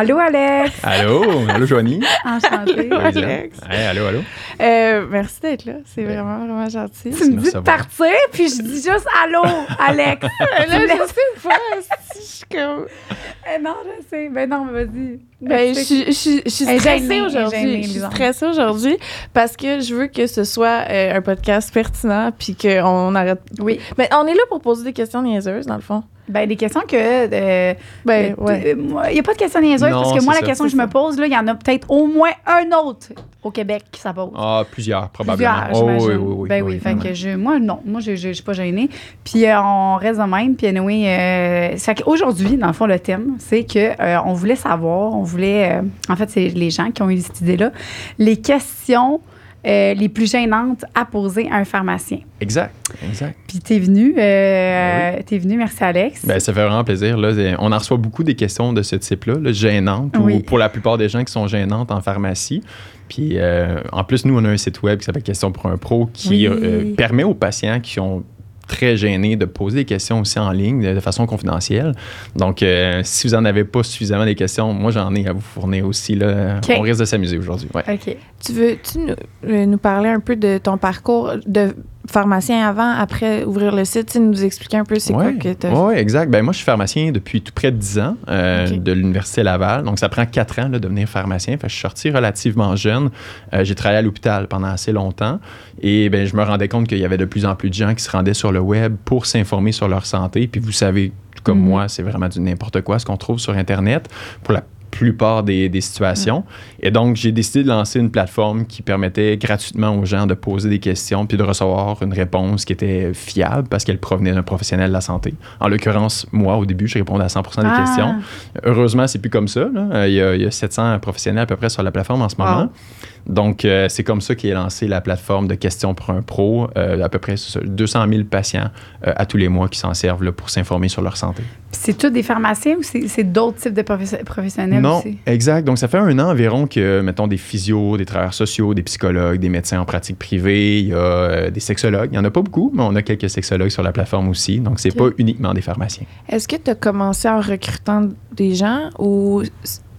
Allô, Alex? Allô, allô, Joanie? Enchantée. Alex. Hey, allô, allô? Euh, merci d'être là. C'est vraiment, vraiment gentil. Tu me dis de partir, puis je dis juste allô, Alex. là, je sais pas si je suis comme. Eh non, je sais. Ben non, vas-y. Ben, je, suis- je, suis- je suis stressée aujourd'hui. Je suis stressée aujourd'hui parce que je veux que ce soit euh, un podcast pertinent puis qu'on arrête. Oui. Ben, on est là pour poser des questions niaiseuses, dans le fond. Ben, des questions que. euh, Ben, euh, ouais. euh, Il n'y a pas de questions niaiseuses parce que moi, la ça. question que je me pose, là, il y en a peut-être au moins un autre au Québec qui ça pose. Ah, plusieurs, probablement. Plusieurs, Oh, oui, oui, oui. ben oui, fait vraiment. que je, moi, non. Moi, je je suis pas gênée. Puis euh, on reste de même. Puis anyway, euh, c'est qu'aujourd'hui, dans le fond, le thème, c'est que euh, on voulait savoir, on voulait... euh, en fait, c'est les gens qui ont eu cette idée-là. Les questions euh, les plus gênantes à poser à un pharmacien. Exact, exact. Puis t'es venu, euh, t'es venu, merci Alex. Ben, ça fait vraiment plaisir. Là. On en reçoit beaucoup des questions de ce type-là, là, gênantes, Oui. ou pour la plupart des gens qui sont gênantes en pharmacie. Puis, euh, en plus, nous, on a un site web qui s'appelle Question pour un pro qui Oui. permet aux patients qui sont très gênés de poser des questions aussi en ligne de, de façon confidentielle. Donc, euh, si vous n'en avez pas suffisamment des questions, moi, j'en ai à vous fournir aussi. Là. On risque de s'amuser aujourd'hui. Ouais. OK. Tu veux-tu nous, euh, nous parler un peu de ton parcours de pharmacien avant, après ouvrir le site, tu nous expliquer un peu c'est quoi que tu as Oui, exact. Ben, moi, je suis pharmacien depuis tout près de 10 ans euh, de l'Université Laval. Donc, ça prend 4 ans là, de devenir pharmacien. Fait je suis sorti relativement jeune. Euh, j'ai travaillé à l'hôpital pendant assez longtemps. Et ben, je me rendais compte qu'il y avait de plus en plus de gens qui se rendaient sur le web pour s'informer sur leur santé. Puis vous savez, tout comme Mhm. moi, c'est vraiment du n'importe quoi ce qu'on trouve sur Internet pour la plupart des, des situations. Et donc, j'ai décidé de lancer une plateforme qui permettait gratuitement aux gens de poser des questions puis de recevoir une réponse qui était fiable parce qu'elle provenait d'un professionnel de la santé. En l'occurrence, moi, au début, je répondais à 100 des Ah. questions. Heureusement, c'est plus comme ça. là. Il, y a, il y a 700 professionnels à peu près sur la plateforme en ce moment. Wow. Donc, euh, c'est comme ça qu'est lancée la plateforme de questions pour un pro. Euh, à peu près c'est ça, 200 000 patients euh, à tous les mois qui s'en servent là, pour s'informer sur leur santé. C'est tous des pharmaciens ou c'est d'autres types de professionnels Non, aussi? exact. Donc, ça fait un an environ que, mettons, des physios, des travailleurs sociaux, des psychologues, des médecins en pratique privée, il y a des sexologues. Il n'y en a pas beaucoup, mais on a quelques sexologues sur la plateforme aussi. Donc, c'est Ok. pas uniquement des pharmaciens. Est-ce que tu as commencé en recrutant des gens ou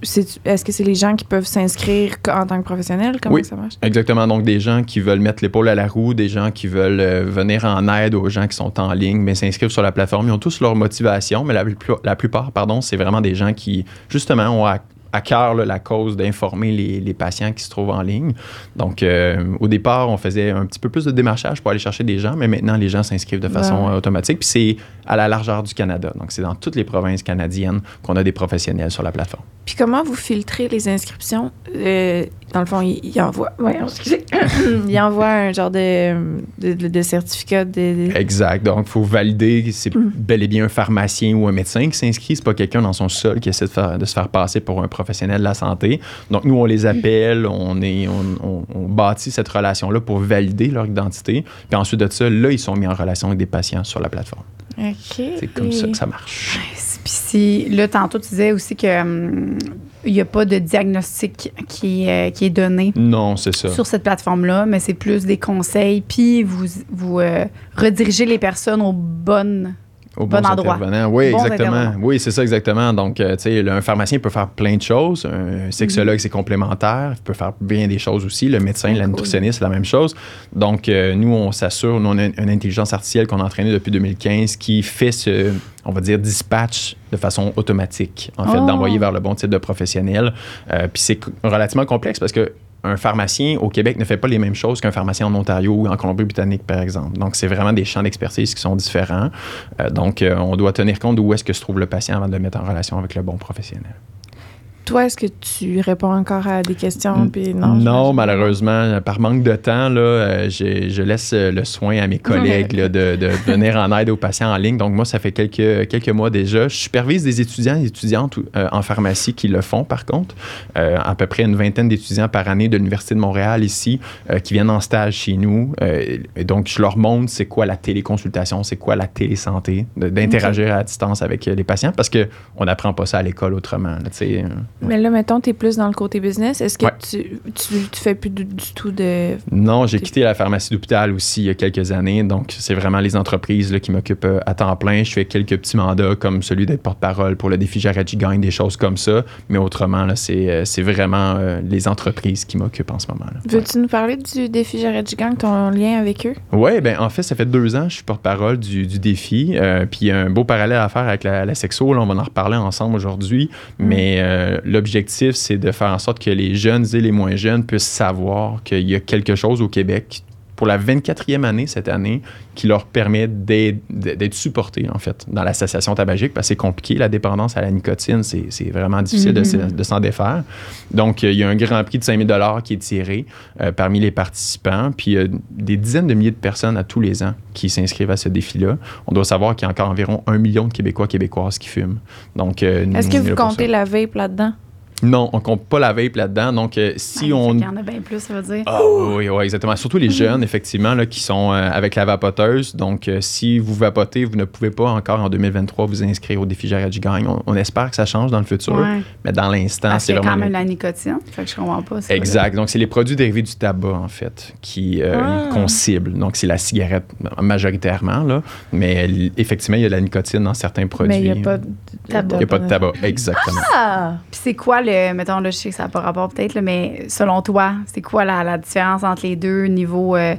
est-ce que c'est les gens qui peuvent s'inscrire en tant que professionnels? Comment Oui. ça marche? Exactement. Donc, des gens qui veulent mettre l'épaule à la roue, des gens qui veulent euh, venir en aide aux gens qui sont en ligne, mais s'inscrivent sur la plateforme. Ils ont tous leur motivation, mais la, la plupart, pardon, c'est vraiment des gens qui, justement, ont à, à cœur là, la cause d'informer les, les patients qui se trouvent en ligne. Donc, euh, au départ, on faisait un petit peu plus de démarchage pour aller chercher des gens, mais maintenant, les gens s'inscrivent de façon Ouais. automatique. Puis c'est à la largeur du Canada. Donc, c'est dans toutes les provinces canadiennes qu'on a des professionnels sur la plateforme. Puis comment vous filtrez les inscriptions? Euh, dans le fond, il, il envoie, voyons, excusez. il envoie un genre de, de, certificat de, de- Exact. Donc, il faut valider que c'est Mm. bel et bien un pharmacien ou un médecin qui s'inscrit. C'est pas quelqu'un dans son sol qui essaie de, faire- de se faire passer pour un professionnel de la santé. Donc, nous, on les appelle, on, est, on, on- on bâtit cette relation-là pour valider leur identité. Puis ensuite de ça, là, ils sont mis en relation avec des patients sur la plateforme. OK. C'est comme ça que ça marche. Puis si, là, tantôt, tu disais aussi que hum, il n'y a pas de diagnostic qui, est, euh, qui est donné Non, c'est ça. sur cette plateforme-là, mais c'est plus des conseils, puis vous, vous euh, redirigez les personnes aux bonnes... Au Bon bon endroit. Oui, exactement. Oui, c'est ça exactement. Donc, euh, tu sais, un pharmacien peut faire plein de choses. Un sexologue, Mhm. c'est complémentaire. Il peut faire bien des choses aussi. Le médecin, la cool. nutritionniste, c'est la même chose. Donc, euh, nous, on s'assure, nous, on a une, une intelligence artificielle qu'on a entraînée depuis 2015 qui fait ce, on va dire, dispatch de façon automatique, en fait, Oh. d'envoyer vers le bon type de professionnel. Euh, Puis c'est relativement complexe parce que un pharmacien au Québec ne fait pas les mêmes choses qu'un pharmacien en Ontario ou en Colombie-Britannique, par exemple. Donc, c'est vraiment des champs d'expertise qui sont différents. Euh, donc, euh, on doit tenir compte d'où est-ce que se trouve le patient avant de le mettre en relation avec le bon professionnel. Toi, est-ce que tu réponds encore à des questions? Puis non, malheureusement, par manque de temps, là, euh, je laisse euh, le soin à mes collègues là, de, de venir en aide aux patients en ligne. Donc, moi, ça fait quelques, quelques mois déjà. Je supervise des étudiants et étudiantes euh, en pharmacie qui le font, par contre. Euh, à peu près une vingtaine d'étudiants par année de l'Université de Montréal ici euh, qui viennent en stage chez nous. Et donc, je leur montre c'est quoi la téléconsultation, c'est quoi la télésanté, d'interagir à distance avec les patients parce qu'on n'apprend pas ça à l'école autrement. là. Mais là, mettons, tu es plus dans le côté business. Est-ce que Ouais. tu, tu, tu fais plus du, du tout de. Non, j'ai quitté la pharmacie d'hôpital aussi il y a quelques années. Donc, c'est vraiment les entreprises là, qui m'occupent euh, à temps plein. Je fais quelques petits mandats comme celui d'être porte-parole pour le défi Jarachi Gagne, des choses comme ça. Mais autrement, là, c'est, euh, c'est vraiment euh, les entreprises qui m'occupent en ce moment. là. Veux-tu nous parler du défi Jared Gang, ton lien avec eux? Oui, ben en fait, ça fait deux ans que je suis porte-parole du, du défi. euh, puis il y a un beau parallèle à faire avec la, la sexo. Là, on va en reparler ensemble aujourd'hui. Mais euh, l'objectif, c'est de faire en sorte que les jeunes et les moins jeunes puissent savoir qu'il y a quelque chose au Québec pour la 24e année cette année qui leur permet d'être supportés, en fait, dans l'association tabagique, parce que c'est compliqué, la dépendance à la nicotine, c'est vraiment difficile de, se- de s'en défaire. Donc, euh, il y a un grand prix de 5 000 qui est tiré euh, parmi les participants, puis euh, des dizaines de milliers de personnes à tous les ans qui s'inscrivent à ce défi-là. On doit savoir qu'il y a encore environ un million de Québécois québécoises qui fument. Donc, euh, Est-ce que vous comptez la vape là-dedans? Non, on compte pas la vape là-dedans. Donc, euh, si Ah, on... Il y en a bien plus, ça veut dire. Ah oui, oui, exactement. Surtout les jeunes, effectivement, là, qui sont euh, avec la vapoteuse. Donc, euh, si vous vapotez, vous ne pouvez pas encore en 2023 vous inscrire au défi Jared Gagne. On, on espère que ça change dans le futur, Ouais. mais dans l'instant, c'est a quand vraiment... même la nicotine. Fait que je comprends pas. Exact. Donc, c'est les produits dérivés du tabac, en fait, qui, Ah. qu'on cible. Donc, c'est la cigarette majoritairement, là. Mais effectivement, il y a de la nicotine dans certains produits. Mais il n'y a pas de tabac. Il n'y a pas de tabac, exactement. Ah! Puis c'est quoi le. Mettons, là, je sais que ça n'a pas rapport peut-être, là, mais selon toi, c'est quoi la, différence entre les deux niveaux euh,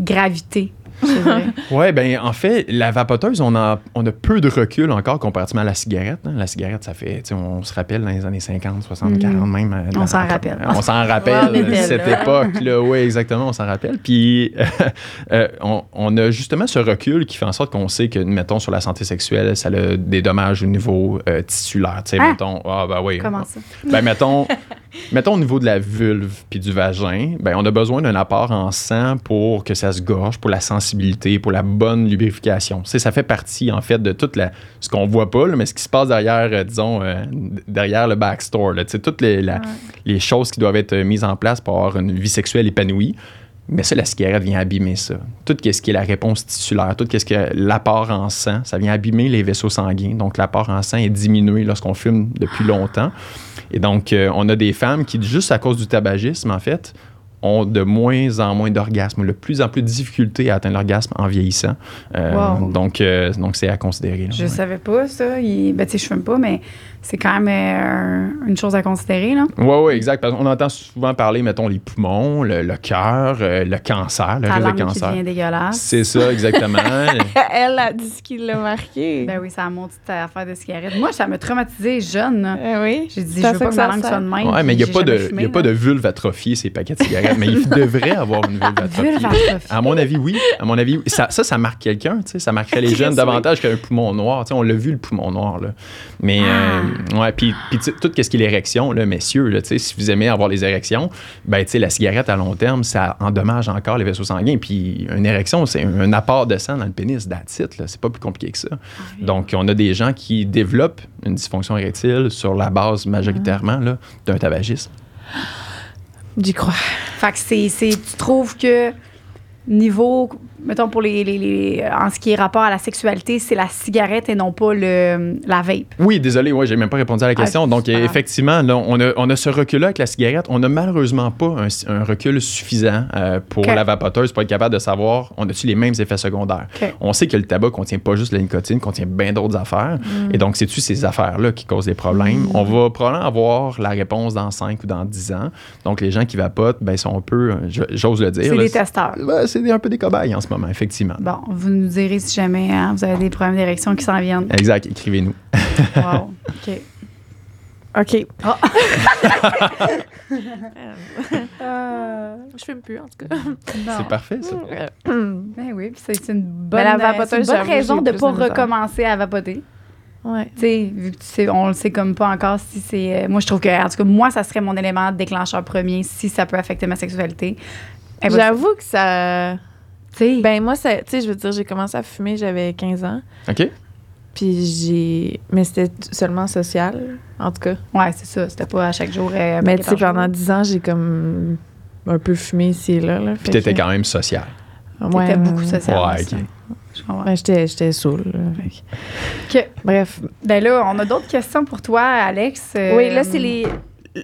gravité? Oui, ben en fait, la vapoteuse, on a, on a peu de recul encore comparativement à la cigarette. hein. La cigarette, ça fait, tu sais, on se rappelle dans les années 50, 60, Mhm. 40 même. euh, On dans- s'en rappelle. On s'en Ouais, rappelle, était cette là. époque-là. Oui, exactement, on s'en rappelle. Puis, euh, on, on a justement ce recul qui fait en sorte qu'on sait que, mettons, sur la santé sexuelle, ça a des dommages au niveau euh, tissulaire. Tu sais, Hein? mettons, ah, ben oui. Comment ça? Ben, mettons, mettons au niveau de la vulve puis du vagin, ben, on a besoin d'un apport en sang pour que ça se gorge, pour la sensibilité, pour la bonne lubrification. Ça fait partie, en fait, de tout la, ce qu'on voit pas, là, mais ce qui se passe derrière, euh, disons, euh, derrière le backstore. Là, toutes les, la- les choses qui doivent être mises en place pour avoir une vie sexuelle épanouie. Mais ça, la cigarette vient abîmer ça. Tout ce qui est la réponse tissulaire, tout ce qui est l'apport en sang, ça vient abîmer les vaisseaux sanguins. Donc, l'apport en sang est diminué lorsqu'on fume depuis longtemps. Et donc, euh, on a des femmes qui, juste à cause du tabagisme, en fait, ont de moins en moins d'orgasme, de plus en plus de difficultés à atteindre l'orgasme en vieillissant. Euh, Wow. Donc, euh, donc c'est à considérer. là, Je ouais. savais pas ça. Il- Ben, tu sais, je fume pas, mais c'est quand même euh, une chose à considérer, là. Oui, oui, exact. Parce qu'on entend souvent parler, mettons, les poumons, le, le cœur, euh, le cancer, le Ta risque de cancer. dégueulasse. C'est ça, exactement. Elle a dit ce qui l'a marqué. Ben oui, ça a mon petite affaire de cigarette. Moi, ça m'a traumatisé jeune. Eh oui. J'ai dit, je veux pas que ma ça langue soit de même. Ouais, mais il n'y a, pas de, fumé, y a pas de vulve atrophiée, ces paquets de cigarettes, mais il devrait avoir une vulve atrophiée. Vulve atrophiée. À mon avis, oui. À mon avis, oui. ça, ça, ça marque quelqu'un. tu sais. Ça marquerait les jeunes Oui. davantage qu'un poumon noir. Tu sais, on l'a vu, le poumon noir. Là. Mais, Ah. Euh, ouais, puis, puis tout ce qui est l'érection, là, messieurs, là, si vous aimez avoir les érections, ben, la cigarette à long terme, ça endommage encore les vaisseaux sanguins. Puis une érection, c'est un, un apport de sang dans le pénis, là. C'est pas plus compliqué que ça. Donc, on a des gens qui développent une dysfonction érectile sur la base majoritairement là, d'un tabagisme. J'y crois. Fait que c'est, c'est- tu trouves que niveau, mettons pour les, les- les- en ce qui est rapport à la sexualité, c'est la cigarette et non pas le, la vape. Oui, désolé, ouais, j'ai même pas répondu à la question. Ah, Donc, euh, grave. effectivement, là, on, a, on a ce recul-là avec la cigarette. On n'a malheureusement pas un, un recul suffisant euh, pour la vapoteuse pour être capable de savoir on a-tu les mêmes effets secondaires. On sait que le tabac contient pas juste la nicotine, contient bien d'autres affaires. Mm. Et donc, c'est-tu ces affaires-là qui causent des problèmes? On va probablement avoir la réponse dans 5 ou dans 10 ans. Donc, les gens qui vapotent, ben, sont un peu, euh, j'ose le dire. C'est les testeurs. Ouais, c'est des- un peu des cobayes en ce moment, effectivement. Bon, vous nous direz si jamais hein, vous avez des problèmes d'érection qui s'en viennent. Exact, écrivez-nous. Wow. OK. OK. Ah. Euh, je fume plus, en tout cas. C'est parfait, ça. Ben oui, puis c'est une bonne, euh, c'est une bonne raison de ne pas recommencer à vapoter. ouais. Tu sais, vu que tu sais, on le sait comme pas encore si c'est. euh, moi, je trouve que, en tout cas, moi, ça serait mon élément déclencheur premier si ça peut affecter ma sexualité. Ben, J'avoue que ça. Tu sais, Ben, moi, ça- tu sais, je veux dire, j'ai commencé à fumer, j'avais 15 ans. OK? Puis j'ai. Mais c'était seulement social, en tout cas. ouais, c'est ça. C'était pas à chaque jour. euh, Mais tu sais, pendant 10 ans, j'ai comme un peu fumé ici et là. là. Puis t'étais que- quand même social. T'étais Ouais, beaucoup ouais. social. Ouais, ok. Ouais, j'étais, j'étais saoule. Que- Bref. Ben là, on a d'autres questions pour toi, Alex. Euh, Oui, là, c'est les.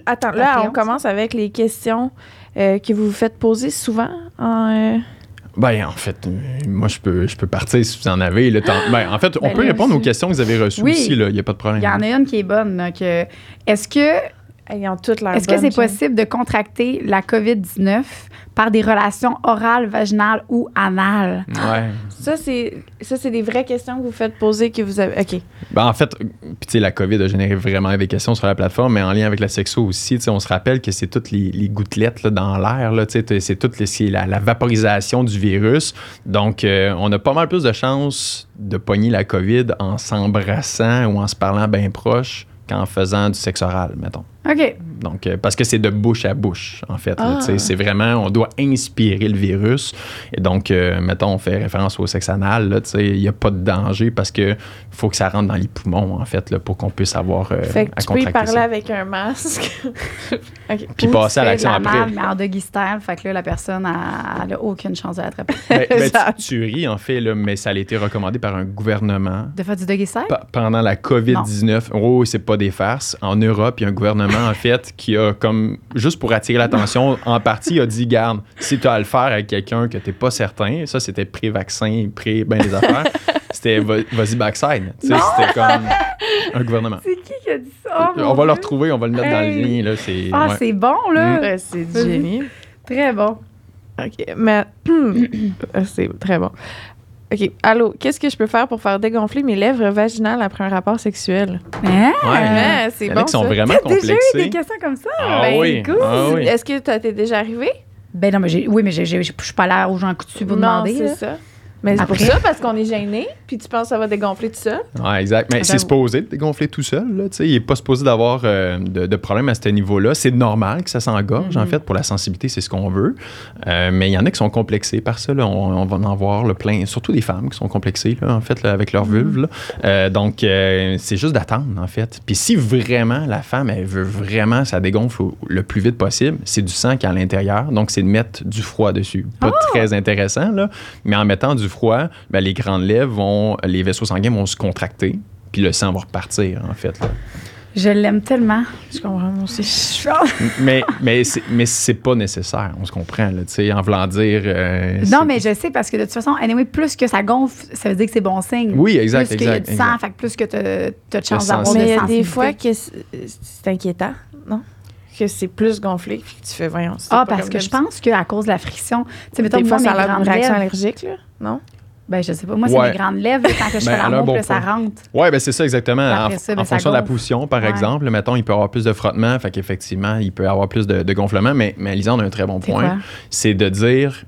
Attends, là, on commence avec les questions euh, que vous vous faites poser souvent en. Ben, en fait, moi, je peux, je peux partir si vous en avez. Là, tant- ben, en fait, on Ben peut répondre aux questions que vous avez reçues Oui. aussi. Il n'y a pas de problème. Il y en a une qui est bonne. Est-ce que Ont toutes l'air Est-ce que c'est possible de contracter la COVID-19 par des relations orales, vaginales ou anales? Ouais. Ça, c'est ça, c'est des vraies questions que vous faites poser que vous avez. OK. Ben, en fait, puis tu sais, la COVID a généré vraiment des questions sur la plateforme, mais en lien avec la sexo aussi, tu sais, on se rappelle que c'est toutes les, les gouttelettes là, dans l'air, là, tu sais, t'as- c'est toute la vaporisation du virus. Donc, euh, on a pas mal plus de chances de pogner la COVID en s'embrassant ou en se parlant bien proche qu'en faisant du sexe oral, mettons. OK. Donc, euh, parce que c'est de bouche à bouche, en fait. Ah. C'est vraiment, on doit inspirer le virus. Et donc, euh, mettons, on fait référence au sexe anal, il n'y a pas de danger parce que faut que ça rentre dans les poumons, en fait, là, pour qu'on puisse avoir euh, Fait que à tu peux y parler ça. avec un masque. Puis Ou passer à l'action après. mais en fait que là, la personne, elle n'a aucune chance de l'attraper. Ben, ben, tu, tu ris, en fait, là, mais ça a été recommandé par un gouvernement. De faire du doggy style? Pa- pendant la COVID-19, oh, c'est pas des farces. En Europe, il y a un gouvernement, en fait, qui a comme, juste pour attirer l'attention, en partie, a dit, garde, si tu as à le faire avec quelqu'un que t'es pas certain, ça, c'était pré-vaccin, pré, ben des affaires, c'était va- vas-y backside. Tu C'était comme un gouvernement. C'est qui qui a dit ça? Oh, on va le retrouver, on va le mettre dans le lien. Là, c'est, Ah, ouais. c'est bon, là. Ouais, c'est du génie. Très bon. OK. Mais. C'est très bon. OK. Allô, qu'est-ce que je peux faire pour faire dégonfler mes lèvres vaginales après un rapport sexuel? Hein? Ouais. Ah, c'est en a bon. sont ça. vraiment T'as déjà eu des complexés. questions comme ça? Ah Ben, oui, cool. ah oui. Est-ce que ça t'est déjà arrivé? Ben non, mais j'ai, oui, mais je suis pas là aux gens coutus pour non, demander. c'est là. ça. Mais c'est pour ça, parce qu'on est gêné, puis tu penses que ça va dégonfler tout ça. Ouais, exact. Mais c'est supposé de dégonfler tout seul. Là, tu sais. il n'est pas supposé d'avoir euh, de, de problème à ce niveau-là. C'est normal que ça s'engorge, en Mhm. fait. Pour la sensibilité, c'est ce qu'on veut. Euh, mais il y en a qui sont complexés par ça. là. On, on va en voir le plein. Surtout des femmes qui sont complexées, là, en fait, là, avec leur vulve. là. Euh, donc, euh, c'est juste d'attendre, en fait. Puis si vraiment la femme, elle veut vraiment, ça dégonfle le plus vite possible, c'est du sang qui est à l'intérieur. Donc, c'est de mettre du froid dessus. Pas très intéressant, là. Mais en mettant du froid, ben, les grandes lèvres vont, les vaisseaux sanguins vont se contracter, puis le sang va repartir, en fait. là. Je l'aime tellement. Je comprends, moi aussi. Je mais mais c'est mais c'est pas nécessaire, on se comprend, là, tu sais, en voulant dire. euh, Non, mais je sais parce que de toute façon, anyway, plus que ça gonfle, ça veut dire que c'est bon signe. Oui, exact, Plus qu'il y a du sang, exact. fait que plus que tu as de chance sang, d'avoir Mais de il y a des fois que c'est c'est inquiétant, non? Que c'est plus gonflé, puis que tu fais, voyons. Ah, parce que je pense qu'à cause de la friction, tu sais, mettons, Des moi, fois, ça a l'air d'une grandes réaction lèvres, allergique, là, non? ben, je sais pas, moi, c'est mes grandes lèvres, quand que je Ben, fais l'amour, bon là, ça point. rentre. Oui, ben c'est ça exactement. En, ça, ben, en ça fonction de la position, par Ouais. exemple, mettons, il peut y avoir plus de frottement, fait qu'effectivement, il peut y avoir plus de, de gonflement, mais, mais Lisande a un très bon point. C'est de dire,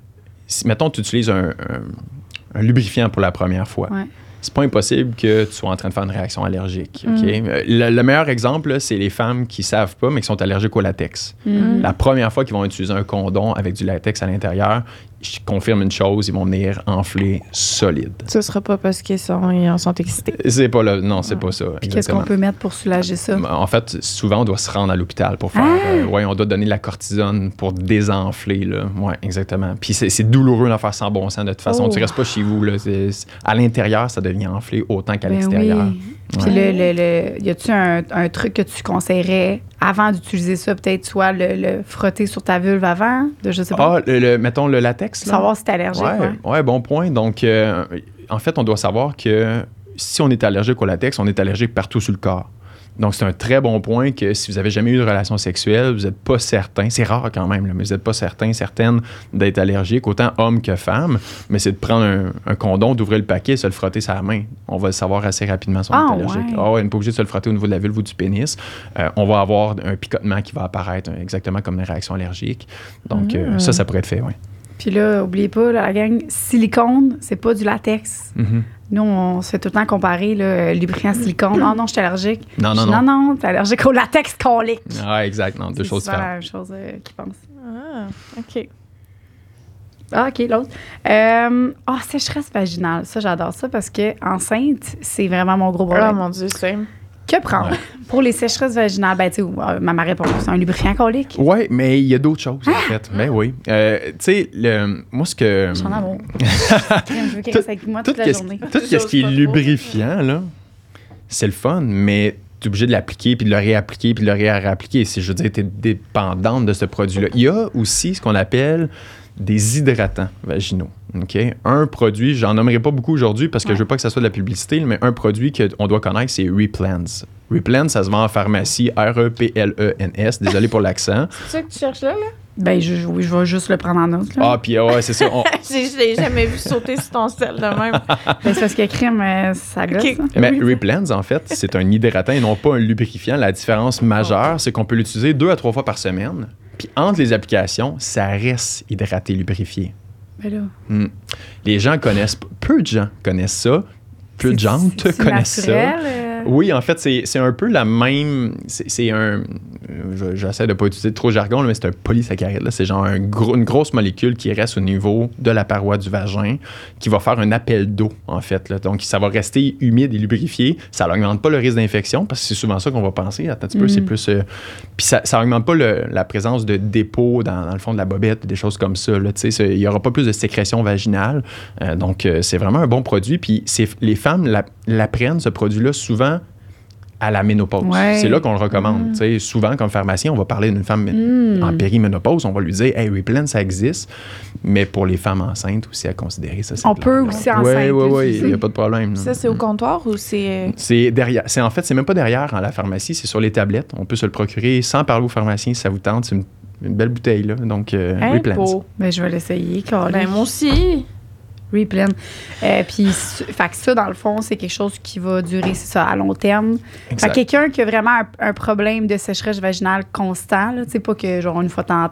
si, mettons, tu utilises un, un- un lubrifiant pour la première fois. Ouais. C'est pas impossible que tu sois en train de faire une réaction allergique. Mm. Euh, Le, le meilleur exemple, c'est les femmes qui savent pas, mais qui sont allergiques au latex. Mhm. La première fois qu'ils vont utiliser un condom avec du latex à l'intérieur, je confirme une chose, ils vont venir enfler solide. Ce sera pas parce qu'ils sont, ils en sont excités. C'est pas le, non, c'est pas ça. Puis qu'est-ce qu'on peut mettre pour soulager ça? En fait, souvent, on doit se rendre à l'hôpital pour faire. Ah! euh, ouais, on doit donner de la cortisone pour désenfler. Là. Ouais, exactement. Puis c'est, c'est douloureux d'en faire sans bon sens. De toute façon, Oh. tu restes pas chez vous. Là. C'est- à l'intérieur, ça devient enflé autant qu'à Ben l'extérieur. oui. Puis le, le, le- y a-tu un, un truc que tu conseillerais avant d'utiliser ça, peut-être soit le, le frotter sur ta vulve avant, de je sais pas, Ah, le, le- mettons le latex. Là. savoir si t'es allergique. Ouais, ouais. ouais, bon point. Donc, euh, en fait, on doit savoir que si on est allergique au latex, on est allergique partout sur le corps. Donc, c'est un très bon point que si vous avez jamais eu de relation sexuelle, vous n'êtes pas certain, c'est rare quand même, là, mais vous n'êtes pas certain, certaine d'être allergique, autant homme que femme, mais c'est de prendre un, un condom, d'ouvrir le paquet, se le frotter la main. On va le savoir assez rapidement si on Ah, est allergique. ouais. Ah ouais, on n'est pas obligé de se le frotter au niveau de la vulve ou du pénis. Euh, on va avoir un picotement qui va apparaître, euh, exactement comme une réaction allergique. Donc, euh, Mm. ça, ça pourrait être fait, oui. Puis là, oubliez pas, là, la gang, silicone, c'est pas du latex. Nous, on se fait tout le temps comparer, là, euh, lubrifiant silicone. Oh non, je suis allergique. Non, non, non. Non, non, t'es allergique au latex colique. Ah, exact, non, deux C'est choses différentes. la même chose euh, qu'ils pensent. Ah, OK. Ah, OK, l'autre. Euh, Ah, sécheresse vaginale. Ça, j'adore ça parce que enceinte, c'est vraiment mon gros Oh problème. mon Dieu, c'est. Que prendre Ouais. pour les sécheresses vaginales? Ben, tu sais, euh, ma réponse, c'est un lubrifiant colique. Oui, mais il y a d'autres choses, Ah! en fait. Ben oui. Euh, tu sais, le- moi, ce que. Je suis en amour. je veux reste avec moi Tout toute la journée. tout qu'est-ce qui est lubrifiant, là, c'est le fun, mais tu es obligé de l'appliquer, puis de le réappliquer, puis de le réappliquer. Si je veux dire, tu es dépendante de ce produit-là. Il y a aussi ce qu'on appelle des hydratants vaginaux. OK? Un produit, j'en nommerai pas beaucoup aujourd'hui parce que Ouais. je veux pas que ça soit de la publicité, mais un produit qu'on doit connaître, c'est Replens. Replens, ça se vend en pharmacie, E R-E-P-L-E-N-S. Désolé pour l'accent. C'est ça que tu cherches là, là? Ben, je, oui, je vais juste le prendre en note. Là. Ah, puis ouais, c'est ça. on- Je l'ai jamais vu sauter sur ton sel de même. Ben, c'est parce que crème, euh, ça gosse. Hein. Mais Replens, en fait, c'est un hydratant et non pas un lubrifiant. La différence majeure, c'est qu'on peut l'utiliser deux à trois fois par semaine. Puis entre les applications, ça reste hydraté, lubrifié. Ben là. Hmm. Les gens connaissent, peu de gens connaissent ça. Peu de gens c'est connaissent ça. euh, Oui, en fait, c'est un peu la même. C'est un. je- J'essaie de pas utiliser trop de jargon, là, mais c'est un polysaccharide. là. C'est genre un gros- une grosse molécule qui reste au niveau de la paroi du vagin, qui va faire un appel d'eau, en fait. là. Donc, ça va rester humide et lubrifié. Ça n'augmente pas le risque d'infection, parce que c'est souvent ça qu'on va penser. Attends un petit peu, Mm. c'est plus. euh, Puis ça n'augmente pas le- la présence de dépôts dans, dans le fond de la bobette, des choses comme ça. Il n'y aura pas plus de sécrétion vaginale. Euh, donc, euh, c'est vraiment un bon produit. Puis c'est- les femmes la- l'apprennent, ce produit-là, souvent à la ménopause. Ouais. C'est là qu'on le recommande. Mm. Tu sais, Souvent, comme pharmacien, on va parler d'une femme Mm. en périménopause, on va lui dire Hey, Replen, ça existe. Mais pour les femmes enceintes aussi à considérer ça. c'est On peut aussi Oui, enceinte oui, oui, l'utiliser. il n'y a pas de problème. Ça, c'est au comptoir ou c'est. euh, C'est derrière. C'est en fait, c'est même pas derrière à la pharmacie, c'est sur les tablettes. On peut se le procurer sans parler au pharmacien si ça vous tente. C'est une, une belle bouteille là. Donc euh, hein, Replens. pour- Ben, je vais l'essayer, Carly. Ben, moi aussi. Replan. Euh, puis, fait que ça, dans le fond, c'est quelque chose qui va durer, c'est ça, à long terme. Fait que quelqu'un qui a vraiment un, un problème de sécheresse vaginale constant, là, tu sais, pas que, genre, une fois de temps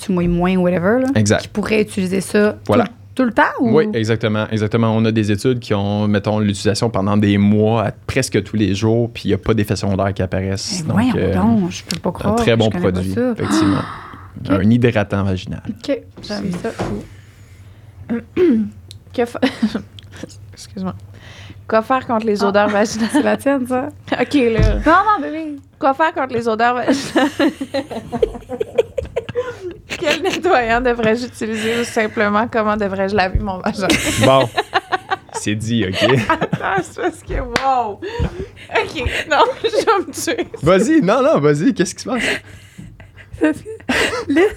tu- mouilles moins ou whatever, là, Exact. qui pourrait utiliser ça Voilà. tout, tout le temps ou? Oui, exactement, exactement. On a des études qui ont, mettons, l'utilisation pendant des mois, à presque tous les jours, puis il n'y a pas d'effets secondaires qui apparaissent. Ben, Donc, voyons euh, je peux pas un croire. très bon produit, effectivement. Un hydratant vaginal. OK, j'aime ça. Que fa- Excuse-moi. Quoi faire contre les Ah. odeurs vaginales? C'est la tienne, ça? OK, là. Non, non, bébé. Quoi faire contre les odeurs vaginales? Quel nettoyant devrais-je utiliser ou simplement comment devrais-je laver mon vagin? Bon, c'est dit, OK? Ah, c'est parce que, wow! OK, non, je vais me tuer. Vas-y, non, non, vas-y, qu'est-ce qui se passe? Liz,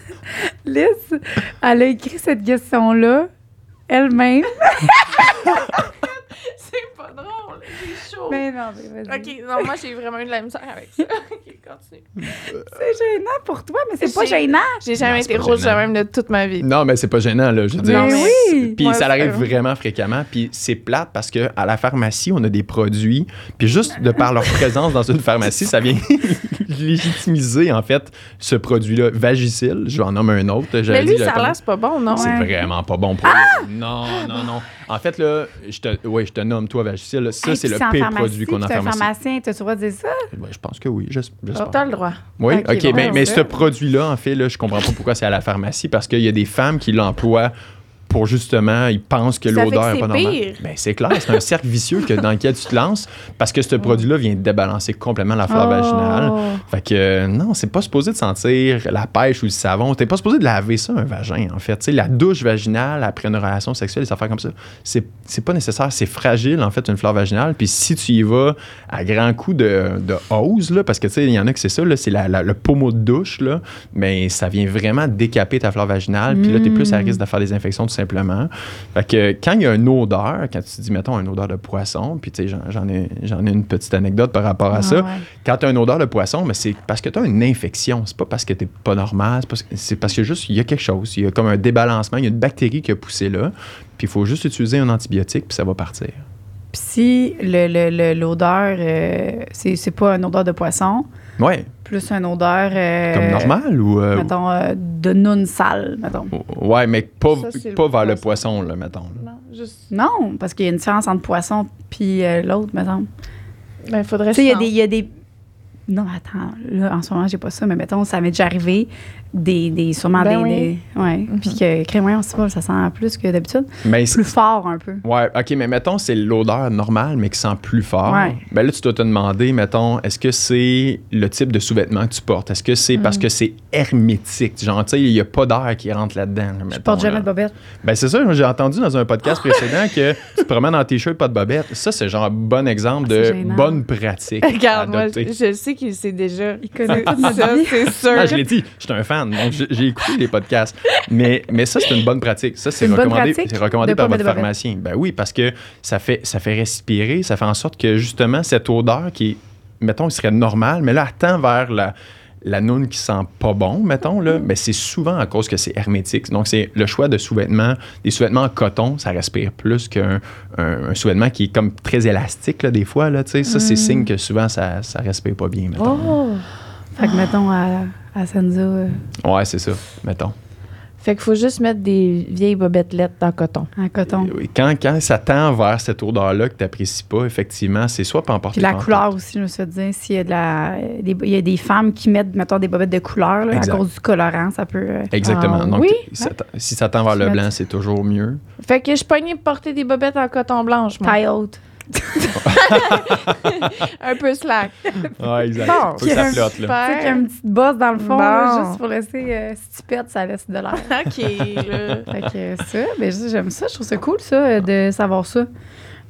Liz, elle a écrit cette question-là elle-même. C'est pas drôle, j'ai chaud. Mais non, mais vas-y. OK, non, moi, j'ai vraiment eu de la misère avec ça. OK, continue. C'est gênant pour toi, mais c'est pas J'ai- gênant. J'ai jamais Non, c'est été pas rouge de gênant. même de toute ma vie. Non, mais c'est pas gênant, là, je veux dire. Mais mais- oui. Puis ça c'est arrive vrai. vraiment fréquemment. Puis c'est plate parce que à la pharmacie, on a des produits. Puis juste de par leur présence dans une pharmacie, ça vient légitimiser, en fait, ce produit-là. Vagisil, je vais en nommer un autre. J'avais Mais dit, lui, j'avais ça a pas- l'air, c'est pas bon, non? C'est Ouais. vraiment pas bon pour Non, non, non. En fait, là, je te, ouais, je te nomme, toi, Vagisil. là, Ça, c'est le pire produit qu'on a en pharmacie. pharmacien, t'as le droit de dire ça? Ouais, je pense que oui. j'es- J'espère. T'as le droit. Oui, Ok, bon, mais, mais ce produit-là, en fait, là, je comprends pas pourquoi c'est à la pharmacie parce qu'il y a des femmes qui l'emploient pour justement, ils pensent que l'odeur est pas normale. Ben, c'est clair, c'est un cercle vicieux que, dans lequel tu te lances parce que ce produit-là vient débalancer complètement la flore vaginale. Oh. Fait que euh, non, c'est pas supposé de sentir la pêche ou le savon. T'es pas supposé de laver ça, un vagin, en fait. La douche vaginale après une relation sexuelle, des affaires comme ça, c'est, c'est pas nécessaire. C'est fragile, en fait, une flore vaginale. Puis si tu y vas à grands coups de, de hose, là, parce que tu sais, il y en a que c'est ça, là, c'est la- la- le pommeau de douche, là, mais ça vient vraiment décaper ta flore vaginale. Puis là, t'es plus à risque de faire des infections, simplement. Fait que quand il y a une odeur, quand tu dis, mettons, une odeur de poisson, puis tu sais, j'en, ai, j'en ai une petite anecdote par rapport à Ah, ça. ouais. Quand tu as une odeur de poisson, mais c'est parce que tu as une infection. C'est pas parce que tu pas normal. c'est parce que- juste, il y a quelque chose. Il y a comme un débalancement. Il y a une bactérie qui a poussé là. Puis il faut juste utiliser un antibiotique, puis ça va partir. Puis si le- le- le- l'odeur, euh, c'est c'est pas une odeur de poisson, Ouais, plus une odeur. euh, comme normal ou. euh, Mettons, euh, de noun sale, mettons. ouais, mais pas, Ça, c'est le pas vers le poisson. là, mettons. là. Non, juste. Non, parce qu'il y a une différence entre poisson puis euh, l'autre, mettons. Ben, faudrait Tu sais, il y a des. Non, attends, là, en ce moment, j'ai pas ça, mais mettons, ça m'est déjà arrivé des, des sûrement Ben des, oui. des- ouais, Mhm. puis que crémoyen, on sait pas, ça sent plus que d'habitude, Mais plus fort un peu. Ouais, OK, mais mettons, c'est l'odeur normale, mais qui sent plus fort. Ouais. Ben là, tu dois te demander, mettons, est-ce que c'est le type de sous-vêtement que tu portes? Est-ce que c'est Mm. parce que c'est hermétique? Genre, tu sais, il n'y a pas d'air qui rentre là-dedans. là, Je porte jamais là. de bobette. Ben, c'est ça, j'ai entendu dans un podcast précédent que tu te promènes en t-shirt, pas de bobette. Ça, c'est genre un bon exemple Ah, de gênant. bonne pratique. Regarde, à moi, adopter. je sais qu'il sait déjà. Il connaît toute ça, c'est sûr. Ah, je l'ai dit, je suis un fan, donc j'ai- écouté les podcasts. Mais, mais ça, c'est une bonne pratique. Ça, c'est recommandé, recommandé par votre pharmacien. Ben oui, parce que ça fait, ça fait respirer, ça fait en sorte que justement, cette odeur qui mettons, serait normale, mais là, elle tend vers la, la noune qui sent pas bon, mettons, là, ben c'est souvent à cause que c'est hermétique. Donc, c'est le choix de sous-vêtements. Des sous-vêtements en coton, ça respire plus qu'un un, un sous-vêtement qui est comme très élastique, là, des fois. Là, tu sais. ça, c'est signe que souvent, ça, ça respire pas bien, mettons. Oh! Fait que mettons à, à Senza, euh, Ouais, c'est ça, mettons. Fait qu'il faut juste mettre des vieilles bobettes lettres dans le coton. en coton. Oui, Quand, quand ça tend vers cette odeur-là que tu n'apprécies pas, effectivement, c'est soit pas en porter Puis la couleur aussi, je me suis dit, s'il y a de la. des- Il y a des femmes qui mettent, mettons, des bobettes de couleur, là, à cause du colorant, ça peut. euh, Exactement. Ah, Donc, oui? ça t- si ça tend vers le blanc, mets- c'est toujours mieux. Fait que je pour porter des bobettes en coton blanche, moi. taille haute. Un peu slack. Ouais, exact. Bon. Faut que ça flotte, là. Tu sais, qu'il y a une petite bosse dans le fond, Bon. là, juste pour laisser. euh, si tu pètes, ça laisse de l'air. OK, là. Fait que ça, ben, j'aime ça. Je trouve ça cool, ça, euh, de savoir ça.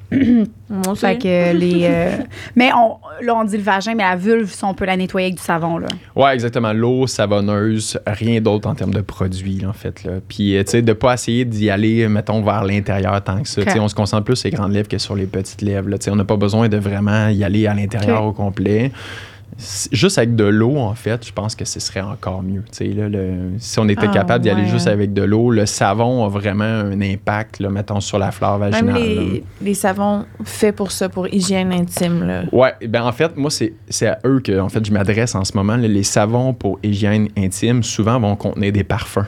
Fait que euh, les. euh, mais on, là, on dit le vagin, mais la vulve, on peut la nettoyer avec du savon, là. Ouais, exactement. L'eau savonneuse, rien d'autre en termes de produits, là, en fait. Là. Puis, euh, tu sais, de pas essayer d'y aller, mettons, vers l'intérieur tant que ça. Ok. Tu sais, On se concentre plus sur les grandes lèvres que sur les petites lèvres. là. Tu sais, On n'a pas besoin de vraiment y aller à l'intérieur au complet. Juste avec de l'eau, en fait, je pense que ce serait encore mieux. Là, le- si on était Ah, capable d'y aller juste avec de l'eau, le savon a vraiment un impact, là, mettons, sur la flore vaginale. les, les savons faits pour ça, pour hygiène intime, là. Ouais, ben en fait, moi, c'est c'est à eux que en fait, je m'adresse en ce moment. Les savons pour hygiène intime, souvent, vont contenir des parfums.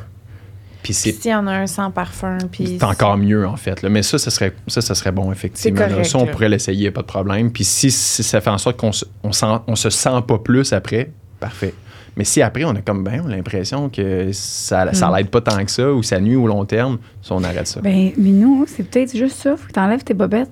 Puis c'est s'il y en a un sans parfum, puis... c'est encore mieux, en fait. là. Mais ça, ça serait, ça, ça serait bon, effectivement. Correct, Ça, on là. pourrait l'essayer, pas de problème. Puis si, si ça fait en sorte qu'on se, on sent- on se sent pas plus après, parfait. Mais si après, on a comme ben, l'impression que ça, ça Mm. l'aide pas tant que ça ou ça nuit au long terme, ça, on arrête ça. Ben, Minou, c'est peut-être juste ça. Faut que t'enlèves tes bobettes.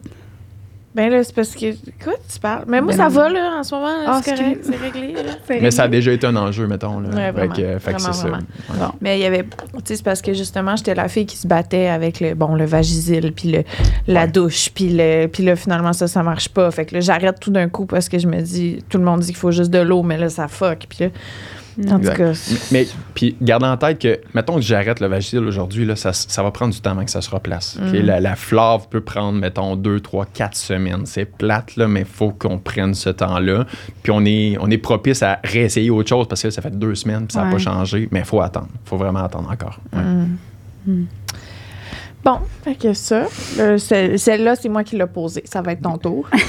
Ben là, c'est parce que... Quoi, tu parles? Mais moi, Ben ça non. va, là, en ce moment. Ah, c'est correct, c'est réglé, là. Mais ça a déjà été un enjeu, mettons. Là. Ouais, Fait vraiment. que- fait que Vraiment, c'est ça. Ouais. Mais il y avait, tu sais, c'est parce que justement, j'étais la fille qui se battait avec le, bon, le vagisil, puis le, la Ouais. douche, puis le, puis là, finalement, ça, ça marche pas. Fait que là, j'arrête tout d'un coup parce que je me dis, tout le monde dit qu'il faut juste de l'eau, mais là, ça fuck. Puis là, en tout cas, Mais puis garde en tête que, mettons que j'arrête le vagisil aujourd'hui, là, ça, ça va prendre du temps avant que ça se replace. Mhm. La, la flave peut prendre, mettons, deux, trois, quatre semaines. C'est plate, là, mais il faut qu'on prenne ce temps-là. Puis on est, on est propice à réessayer autre chose parce que là, ça fait deux semaines puis ça n'a pas changé. Mais il faut attendre. Il faut vraiment attendre encore. Ouais. Mm. Bon, fait que ça, euh, celle- celle-là, c'est moi qui l'ai posée. Ça va être ton tour.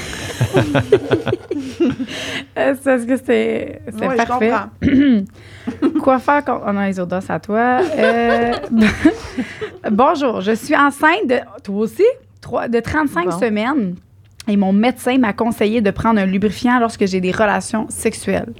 C'est parce que c'est parfait? comprends. Quoi faire quand on a les odeurs à toi? Euh, Bonjour, je suis enceinte de. Toi aussi? Trois- de 35 Bon. semaines. Et mon médecin m'a conseillé de prendre un lubrifiant lorsque j'ai des relations sexuelles.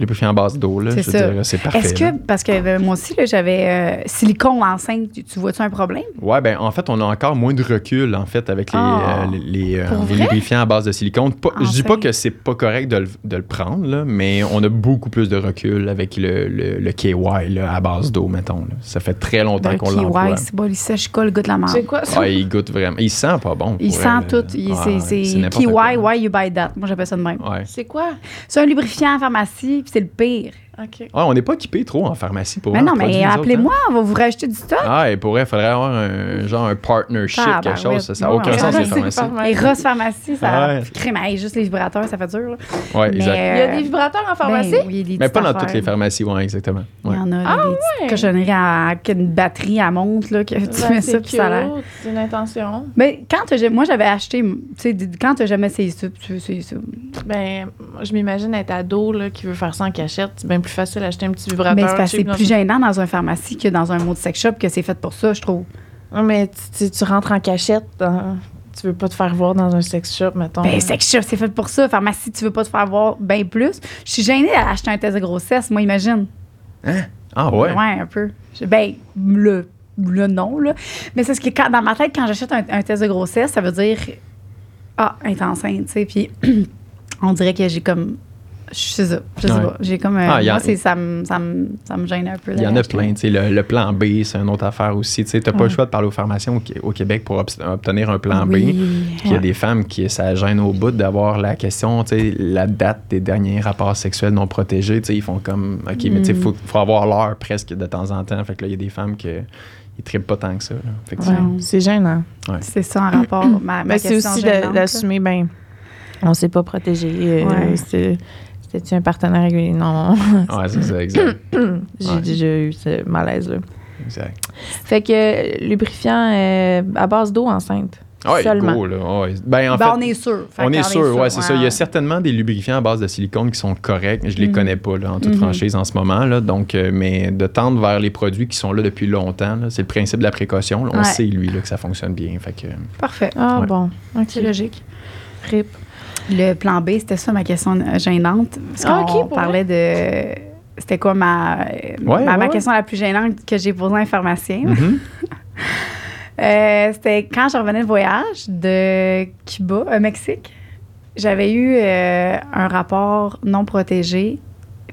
Les bouffées en base d'eau, là, C'est je ça. dirais, c'est parfait. Est-ce là. que, parce que euh, moi aussi, là, j'avais euh, silicone enceinte, tu, tu vois-tu un problème? Ouais, ben en fait, on a encore moins de recul en fait avec les, Ah. euh, les, les, euh, lubrifiants à base de silicone. Pas- je dis pas Enfin. que c'est pas correct de le, de le prendre, là, mais on a beaucoup plus de recul avec le, le, le KY là, à base d'eau, mettons. là. Ça fait très longtemps Le qu'on kiwi, l'emploie. c'est bon, il sèche quoi, le goût de la menthe. C'est quoi ça? Ah, il goûte vraiment. Il sent pas bon. Il sent elle, tout. Il- Ah, c'est c'est KY, quoi. why you buy that? Moi, j'appelle ça de même. Ouais. C'est quoi? C'est un lubrifiant en pharmacie, c'est le pire. Ouais, on n'est pas équipé trop en pharmacie pour Mais non, mais appelez-moi, on va vous rajouter du stock. hein. Ah, il faudrait avoir un genre un partnership, Ah, quelque ben chose. oui. Ça n'a aucun sens, les pharmacies. Et Ross Pharmacie, ça Ouais. crème. Hey, juste les vibrateurs, ça fait dur. Mais, exact. Il y a euh, des vibrateurs en pharmacie? ben oui, des Mais pas dans toutes les pharmacies, ouais, exactement. Il y en a Ah, des ouais. cochonneries à, avec une batterie à montre, là, que tu Ben, mets ça, puis ça a l'air. C'est une intention. Mais quand moi, j'avais acheté, tu sais, quand t'as jamais essayé ça, tu veux essayer ça. Ben, je m'imagine être ado là, qui veut faire ça en cachette. Plus facile d'acheter un petit vibrateur. Mais c'est plus gênant dans un pharmacie que dans un mot de sex shop que c'est fait pour ça, je trouve. Mais tu, tu- tu rentres en cachette. dans- tu veux pas te faire voir dans un sex shop, mettons. Ben, sex shop, c'est fait pour ça. Pharmacie, tu veux pas te faire voir bien plus. Je suis gênée d'acheter un test de grossesse, moi, imagine. Ah ouais? Ouais, un peu. Je- Ben, le, le non, là. Mais c'est ce que quand, dans ma tête, quand j'achète un, un test de grossesse, ça veut dire Ah, elle est enceinte, tu sais. Puis on dirait que j'ai comme. Je sais ça. Je sais Ouais. pas. J'ai comme. euh, Ah, moi, ça, me, ça, me, ça me gêne un peu. Il y en a plein. tu sais, Le, le plan B, c'est une autre affaire aussi. Tu n'as pas le choix de parler aux pharmaciens au, Qué- au Québec pour obtenir un plan B. Puis il y a des femmes qui ça gêne au bout d'avoir la question, tu sais, la date des derniers rapports sexuels non protégés. Tu sais, ils font comme, OK, mais tu sais, il Mm. faut, faut avoir l'heure presque de temps en temps. Fait que là, il y a des femmes qui ne trippent pas tant que ça. Ouais, Effectivement. c'est gênant. C'est ça en rapport. Ma, ma Mais c'est aussi d'assumer, ben, on s'est pas protégé. euh, C'était-tu un partenaire régulier? Non. Ouais, c'est ça, exact. J'ai Ouais. déjà eu ce malaise-là. exact. Fait que euh, lubrifiant euh, à base d'eau enceinte. Ouais, Seulement. go, là. Ouais. Ben, en Ben, fait, on est sûr. Fait On est sûr, ouais, c'est ça. Il y a certainement des lubrifiants à base de silicone qui sont corrects. Je les Mhm. connais pas là, en toute Mhm. franchise en ce moment. Là, donc, euh, mais de tendre vers les produits qui sont là depuis longtemps, c'est le principe de la précaution. là. On Ouais. sait, lui, là, que ça fonctionne bien. Fait que, Parfait. Ah Ouais. bon. C'est logique. Rip. Le plan B, c'était ça ma question euh, gênante. Parce Ah, qu'on parlait de. C'était quoi ma, Ouais, ma, ma ouais. question la plus gênante que j'ai posée à un pharmacien? Mhm. Euh, c'était quand je revenais de voyage de Cuba, au Mexique. J'avais eu euh, un rapport non protégé.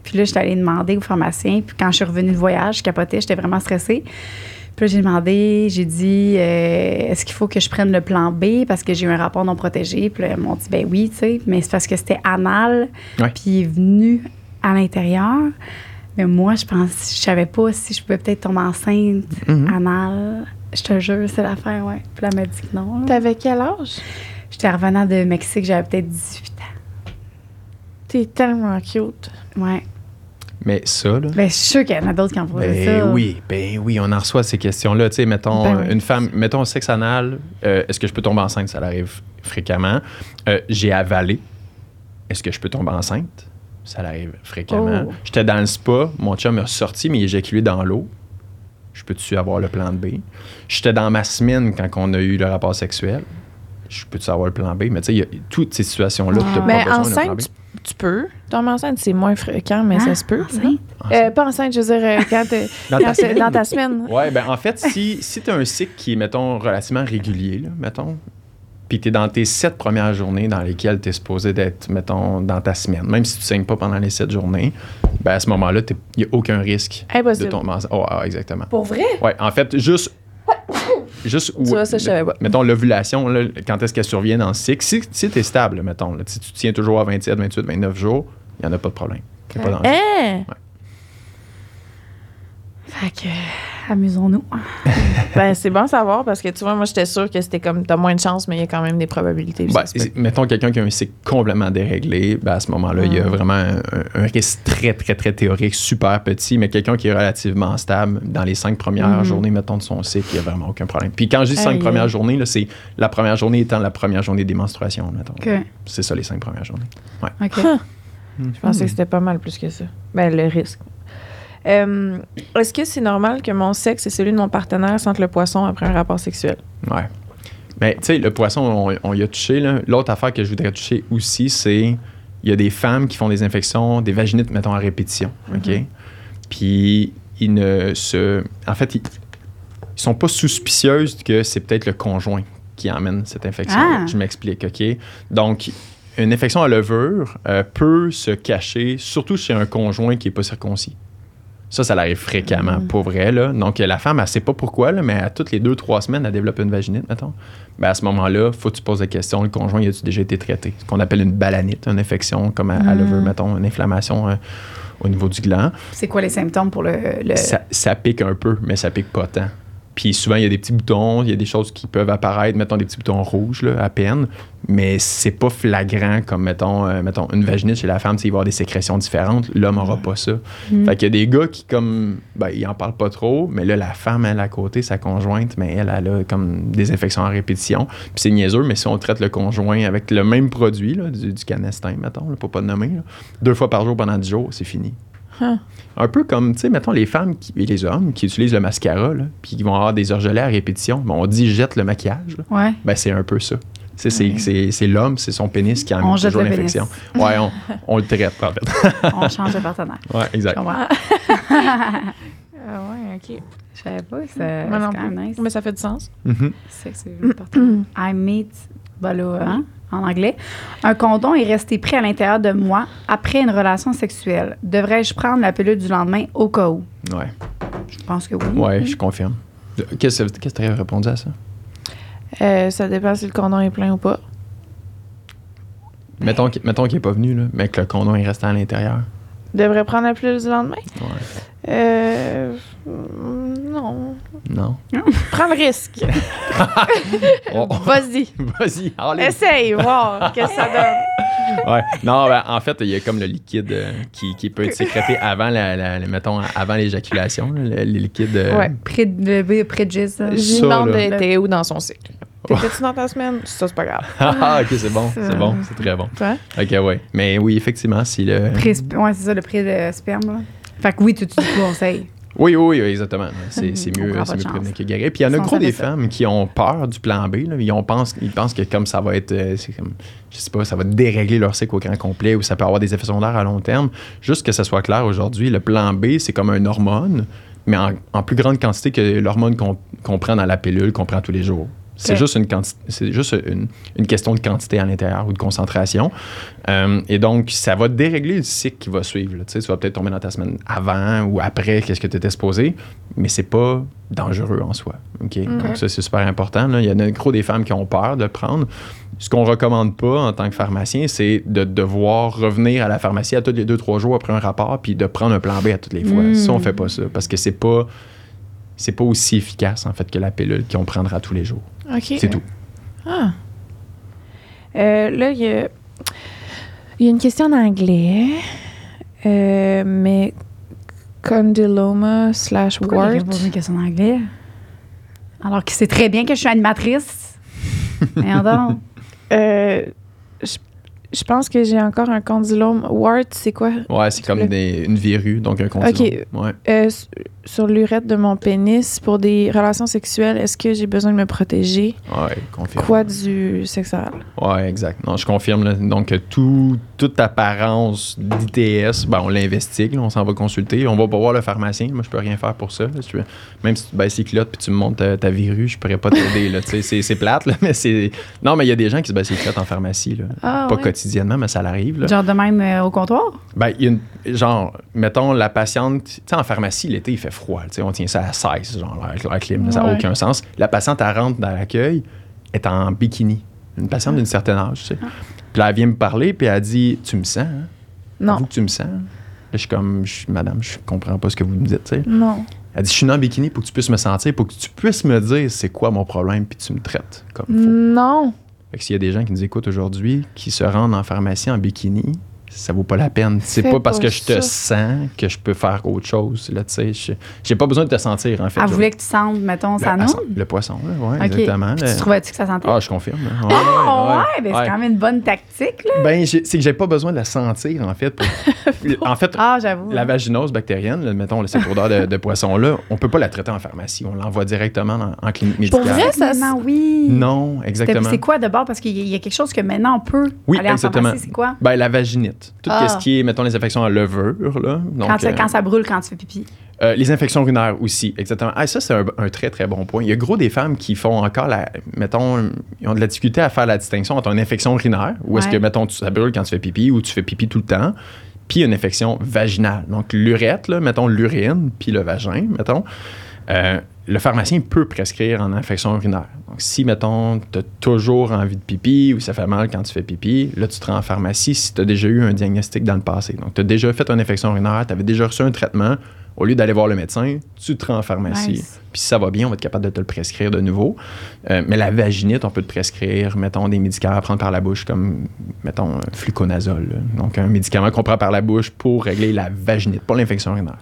Puis là, j'étais allée demander au pharmacien. Puis quand je suis revenue de voyage, je capotais, j'étais vraiment stressée. Puis j'ai demandé, j'ai dit, euh, est-ce qu'il faut que je prenne le plan B parce que j'ai eu un rapport non protégé? Puis là, ils m'ont dit, ben oui, tu sais, mais c'est parce que c'était anal. Ouais. Puis il est venu à l'intérieur. Mais moi, je pense, je savais pas si je pouvais peut-être tomber enceinte Mhm. anal. Je te jure, c'est l'affaire, ouais. Puis là, elle m'a dit que non. là. T'avais quel âge? J'étais revenant de Mexique, j'avais peut-être 18 ans. T'es tellement cute. Ouais. Mais ça, là. Ben, je suis sûre qu'il y en a d'autres qui en Ben ça. oui, ben oui, on en reçoit ces questions-là. Tu sais, mettons, Ben oui. une femme, mettons sexe anal, euh, est-ce que je peux tomber enceinte? Ça arrive fréquemment. Euh, J'ai avalé. Est-ce que je peux tomber enceinte? Ça arrive fréquemment. Oh. J'étais dans le spa, mon chum est ressorti, mais il éjaculé dans l'eau. Je peux-tu avoir le plan B? J'étais dans ma semaine quand on a eu le rapport sexuel. Je peux-tu avoir le plan B? Mais tu sais, il y a toutes ces situations-là, Ah. tu n'as Mais pas besoin d'un plan B. enceinte, tu, tu peux. Tomber enceinte, c'est moins fréquent, mais Ah, ça se peut. enceinte? Euh, pas enceinte, je veux dire, euh, quand t'es Dans quand ta dans ta semaine. Ouais, ben en fait, si, si tu as un cycle qui est, mettons, relativement régulier, là, mettons, puis tu es dans tes sept premières journées dans lesquelles tu es supposé d'être, mettons, dans ta semaine, même si tu ne saignes pas pendant les sept journées, ben à ce moment-là, il n'y a aucun risque de tomber enceinte. Oh, ah, exactement. Pour vrai? Ouais, en fait, juste. Juste où, Tu vois, ça, je savais pas. Mettons, l'ovulation, là, quand est-ce qu'elle survient dans le cycle? Si, si tu es stable, mettons, là, si tu tiens toujours à 27, 28, 29 jours, il n'y en a pas de problème. Il y a pas d'enjeu. Hein? Fait que, amusons-nous. Ben, c'est bon à savoir parce que tu vois, moi, j'étais sûre que c'était comme, t'as moins de chance, mais il y a quand même des probabilités. Ben, mettons quelqu'un qui a un cycle complètement déréglé, ben à ce moment-là, il y a Mm. vraiment un, un risque très, très, très théorique, super petit, mais quelqu'un qui est relativement stable dans les cinq premières Mhm. journées, mettons, de son cycle, il n'y a vraiment aucun problème. Puis quand je dis cinq premières journées, là, c'est la première journée étant la première journée des menstruations, mettons. C'est ça, les cinq premières journées. OK. Je pensais que c'était pas mal plus que ça. Ben, le risque. Euh, Est-ce que c'est normal que mon sexe et celui de mon partenaire sentent le poisson après un rapport sexuel? Ouais. Mais tu sais, le poisson, on, on y a touché. L'autre affaire que je voudrais toucher aussi, c'est il y a des femmes qui font des infections, des vaginites, mettons, à répétition. OK? Mhm. Puis, ils ne se. En fait, ils, ils sont pas suspicieuses que c'est peut-être le conjoint qui emmène cette infection. Ah. Je m'explique, OK? Donc, une infection à levure euh, peut se cacher, surtout chez un conjoint qui n'est pas circoncis. Ça, ça l'arrive fréquemment, Mhm. pour vrai. Là. Donc, la femme, elle sait pas pourquoi, là, mais à toutes les deux, trois semaines, elle développe une vaginite, mettons. Ben, à ce moment-là, faut que tu poses la question, le conjoint, y a-tu déjà été traité? Ce qu'on appelle une balanite, une infection comme à, à levure, mettons, une inflammation euh, au niveau du gland. C'est quoi les symptômes pour le. le- Ça, ça pique un peu, mais ça pique pas tant. Puis souvent, il y a des petits boutons, il y a des choses qui peuvent apparaître, mettons des petits boutons rouges là, à peine, mais c'est pas flagrant comme, mettons, euh, mettons une vaginite chez la femme, il va y avoir des sécrétions différentes. L'homme aura pas ça. Mm. Fait qu'il y a des gars qui, comme, ben, ils en parlent pas trop, mais là, la femme, elle, à côté, sa conjointe, mais elle, elle a comme des infections en répétition. Puis c'est niaiseux, mais si on traite le conjoint avec le même produit, là, du, du canestin, mettons, là, pour pas le nommer, là, deux fois par jour pendant 10 jours, c'est fini. Huh. Un peu comme, tu sais, mettons, les femmes qui- et les hommes qui utilisent le mascara, là, puis qui vont avoir des orgelets à répétition. Bon, on dit jette le maquillage. là. Ouais. Ben, c'est un peu ça. Tu sais, c'est- c'est c'est l'homme, c'est son pénis qui On amène toujours l'infection. Ouais, on, on le traite, en fait. On change de partenaire. Ouais, exact. comprends? Ah ouais, OK. Je savais pas que c'est Moi non c'est quand même plus. nice. Mais ça fait du sens. Mhm. C'est que c'est partenaire. I meet, ben là, hein, en anglais. Un condom est resté pris à l'intérieur de moi après une relation sexuelle. Devrais-je prendre la pilule du lendemain au cas où? Ouais, Je pense que oui. ouais, je confirme. Qu'est-ce que tu as répondu à ça? Euh, ça dépend si le condom est plein ou pas. Mettons, qu'il- mettons qu'il n'est pas venu, là, mais que le condom est resté à l'intérieur. Devrait prendre la pilule du lendemain? Ouais. Euh. Non. Non. Prends le risque. Oh. Vas-y. Vas-y, allez. Essaye, voir qu'est-ce que ça donne. Ouais. Non, ben, en fait, il y a comme le liquide euh, qui, qui peut être sécrété avant, la, la- la- mettons, avant l'éjaculation, le, le liquide. euh, Ouais. Près de, le- près de là. Là. d'être où dans son cycle. T'étais-tu dans ta semaine? Ça, c'est pas grave. Ah, ok, c'est bon, c'est bon, c'est très bon. Toi? Ok, ouais. Mais oui, effectivement, si le. Pré ouais, c'est ça, le prix de sperme. Là. Fait que oui, tu, tu conseilles. Oui, oui, oui, exactement. C'est mieux, c'est mieux prévenir que guérir. Puis il y en a gros des ça. femmes qui ont peur du plan B. Là. Ils, ont pensent, ils pensent que comme ça va être, euh, c'est comme, je sais pas, ça va dérégler leur cycle au grand complet ou ça peut avoir des effets secondaires à long terme. Juste que ça soit clair aujourd'hui, le plan B, c'est comme une hormone, mais en, en plus grande quantité que l'hormone qu'on qu'on prend dans la pilule, qu'on prend tous les jours. C'est juste, une, quanti- juste une, une question de quantité à l'intérieur ou de concentration. Euh, et donc, ça va dérégler le cycle qui va suivre. là. Tu sais, tu vas peut-être tomber dans ta semaine avant ou après, qu'est-ce que tu étais supposé, mais c'est pas dangereux en soi. Donc, ça, c'est super important. là. Il y en a gros des femmes qui ont peur de le prendre. Ce qu'on recommande pas en tant que pharmacien, c'est de devoir revenir à la pharmacie à tous les deux, trois jours après un rapport puis de prendre un plan B à toutes les fois. Mm. Ça, on fait pas ça parce que c'est pas. C'est pas aussi efficace, en fait, que la pilule qu'on prendra tous les jours. OK. C'est tout. Ah. Euh, là, il y a, il y a une question en anglais, euh, mais condyloma slash Pourquoi wart. pose une question en anglais? Alors qu'il sait très bien que je suis animatrice. Merde donc. Euh, je, je pense que j'ai encore un condylome. Wart, c'est quoi? Ouais, c'est comme Le- des- une verrue, donc un condylome. Ouais. Euh, sur l'urètre de mon pénis pour des relations sexuelles, est-ce que j'ai besoin de me protéger? Ouais, confirme. Quoi du sexe oral? Ouais, exact. Non, je confirme. là. Donc, tout, toute apparence d'ITS, ben, on l'investigue, on s'en va consulter. On va pas voir le pharmacien. Moi, je peux rien faire pour ça. là, si tu veux. Même si tu baisses les culottes puis tu me montres ta, ta verrue, je pourrais pas t'aider. c'est, plate, là, mais c'est. Non, mais il y a des gens qui se baissent les culottes en pharmacie. Là. Ah, pas ouais. Quotidiennement, mais ça l'arrive. là. Genre de même euh, au comptoir? Ben, il y a une- genre, mettons, la patiente, tu sais, en pharmacie, l'été, il fait froid. tu sais, On tient ça à 16, genre, avec la clim, ça n'a aucun sens. La patiente, elle rentre dans l'accueil, est en bikini. Une patiente d'une certaine âge, tu sais. Puis là, elle vient me parler, puis elle dit Tu me sens, hein? Non. Avoue que tu me sens. Là, je suis comme, je- Madame, je comprends pas ce que vous me dites, tu sais. Non. Elle dit Je suis en bikini pour que tu puisses me sentir, pour que tu puisses me dire c'est quoi mon problème, puis tu me traites comme faut. Non. Fait que s'il y a des gens qui nous écoutent aujourd'hui qui se rendent en pharmacie en bikini, ça vaut pas la peine. C'est Fais pas parce pas que je te ça. sens que je peux faire autre chose. Là, tu sais, j'ai pas besoin de te sentir, en fait. Elle voulait que tu sentes, mettons, le, elle noune? sent- le poisson, là, ouais, OK. exactement. Puis tu trouvais-tu que ça sentait? Ah, je confirme. Ah, Ouais, ouais, ouais, ben ouais. c'est quand même une bonne tactique, là. Ben, c'est que j'ai pas besoin de la sentir, en fait. pour- en fait, Ah, j'avoue. la vaginose bactérienne, là, mettons, cette odeur de, de poisson-là, on peut pas la traiter en pharmacie. On l'envoie directement en, en clinique Pour médicale. vrai? ça- oui. Non, exactement. C'est quoi d'abord? Parce qu'il y a- il y a quelque chose que maintenant on peut Oui, aller en exactement. pharmacie. C'est quoi? Ben, la vaginite. Tout Ah. ce qui est, mettons, les infections à levure, là. Donc, quand, ça, euh, quand ça brûle quand tu fais pipi. Euh, les infections urinaires aussi, exactement. Ah, ça, c'est un, un très, très bon point. Il y a gros des femmes qui font encore la. Mettons, ils ont de la difficulté à faire la distinction entre une infection urinaire, où est-ce que, mettons, tu, ça brûle quand tu fais pipi ou tu fais pipi tout le temps, puis une infection vaginale. Donc, l'urètre, mettons, l'urine, puis le vagin, mettons. Euh, le pharmacien peut prescrire en infection urinaire. Donc, si, mettons, tu as toujours envie de pipi ou ça fait mal quand tu fais pipi, là, tu te rends en pharmacie si tu as déjà eu un diagnostic dans le passé. Donc, tu as déjà fait une infection urinaire, tu avais déjà reçu un traitement. Au lieu d'aller voir le médecin, tu te rends en pharmacie. Nice. Puis si ça va bien, on va être capable de te le prescrire de nouveau. Euh, mais la vaginite, on peut te prescrire, mettons, des médicaments à prendre par la bouche, comme, mettons, un fluconazole. là. Donc, un médicament qu'on prend par la bouche pour régler la vaginite, pas l'infection urinaire.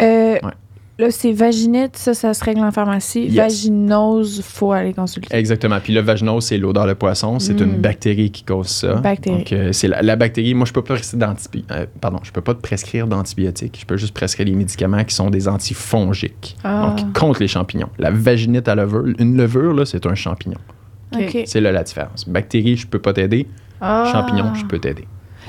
Euh, Ouais. Là, c'est vaginite, ça, ça se règle en pharmacie. Yes. Vaginose, faut aller consulter. Exactement. Puis le vaginose, c'est l'odeur de poisson. C'est Mm. une bactérie qui cause ça. Bactérie. Donc, euh, c'est la, la bactérie. Moi, je peux pas euh, pardon, je peux pas te prescrire d'antibiotiques. Je peux juste prescrire des médicaments qui sont des antifongiques. Ah. Donc, contre les champignons. La vaginite à levure, une levure, là, c'est un champignon. OK. C'est là la différence. Bactéries, je peux pas t'aider. Ah. Champignons, je peux t'aider.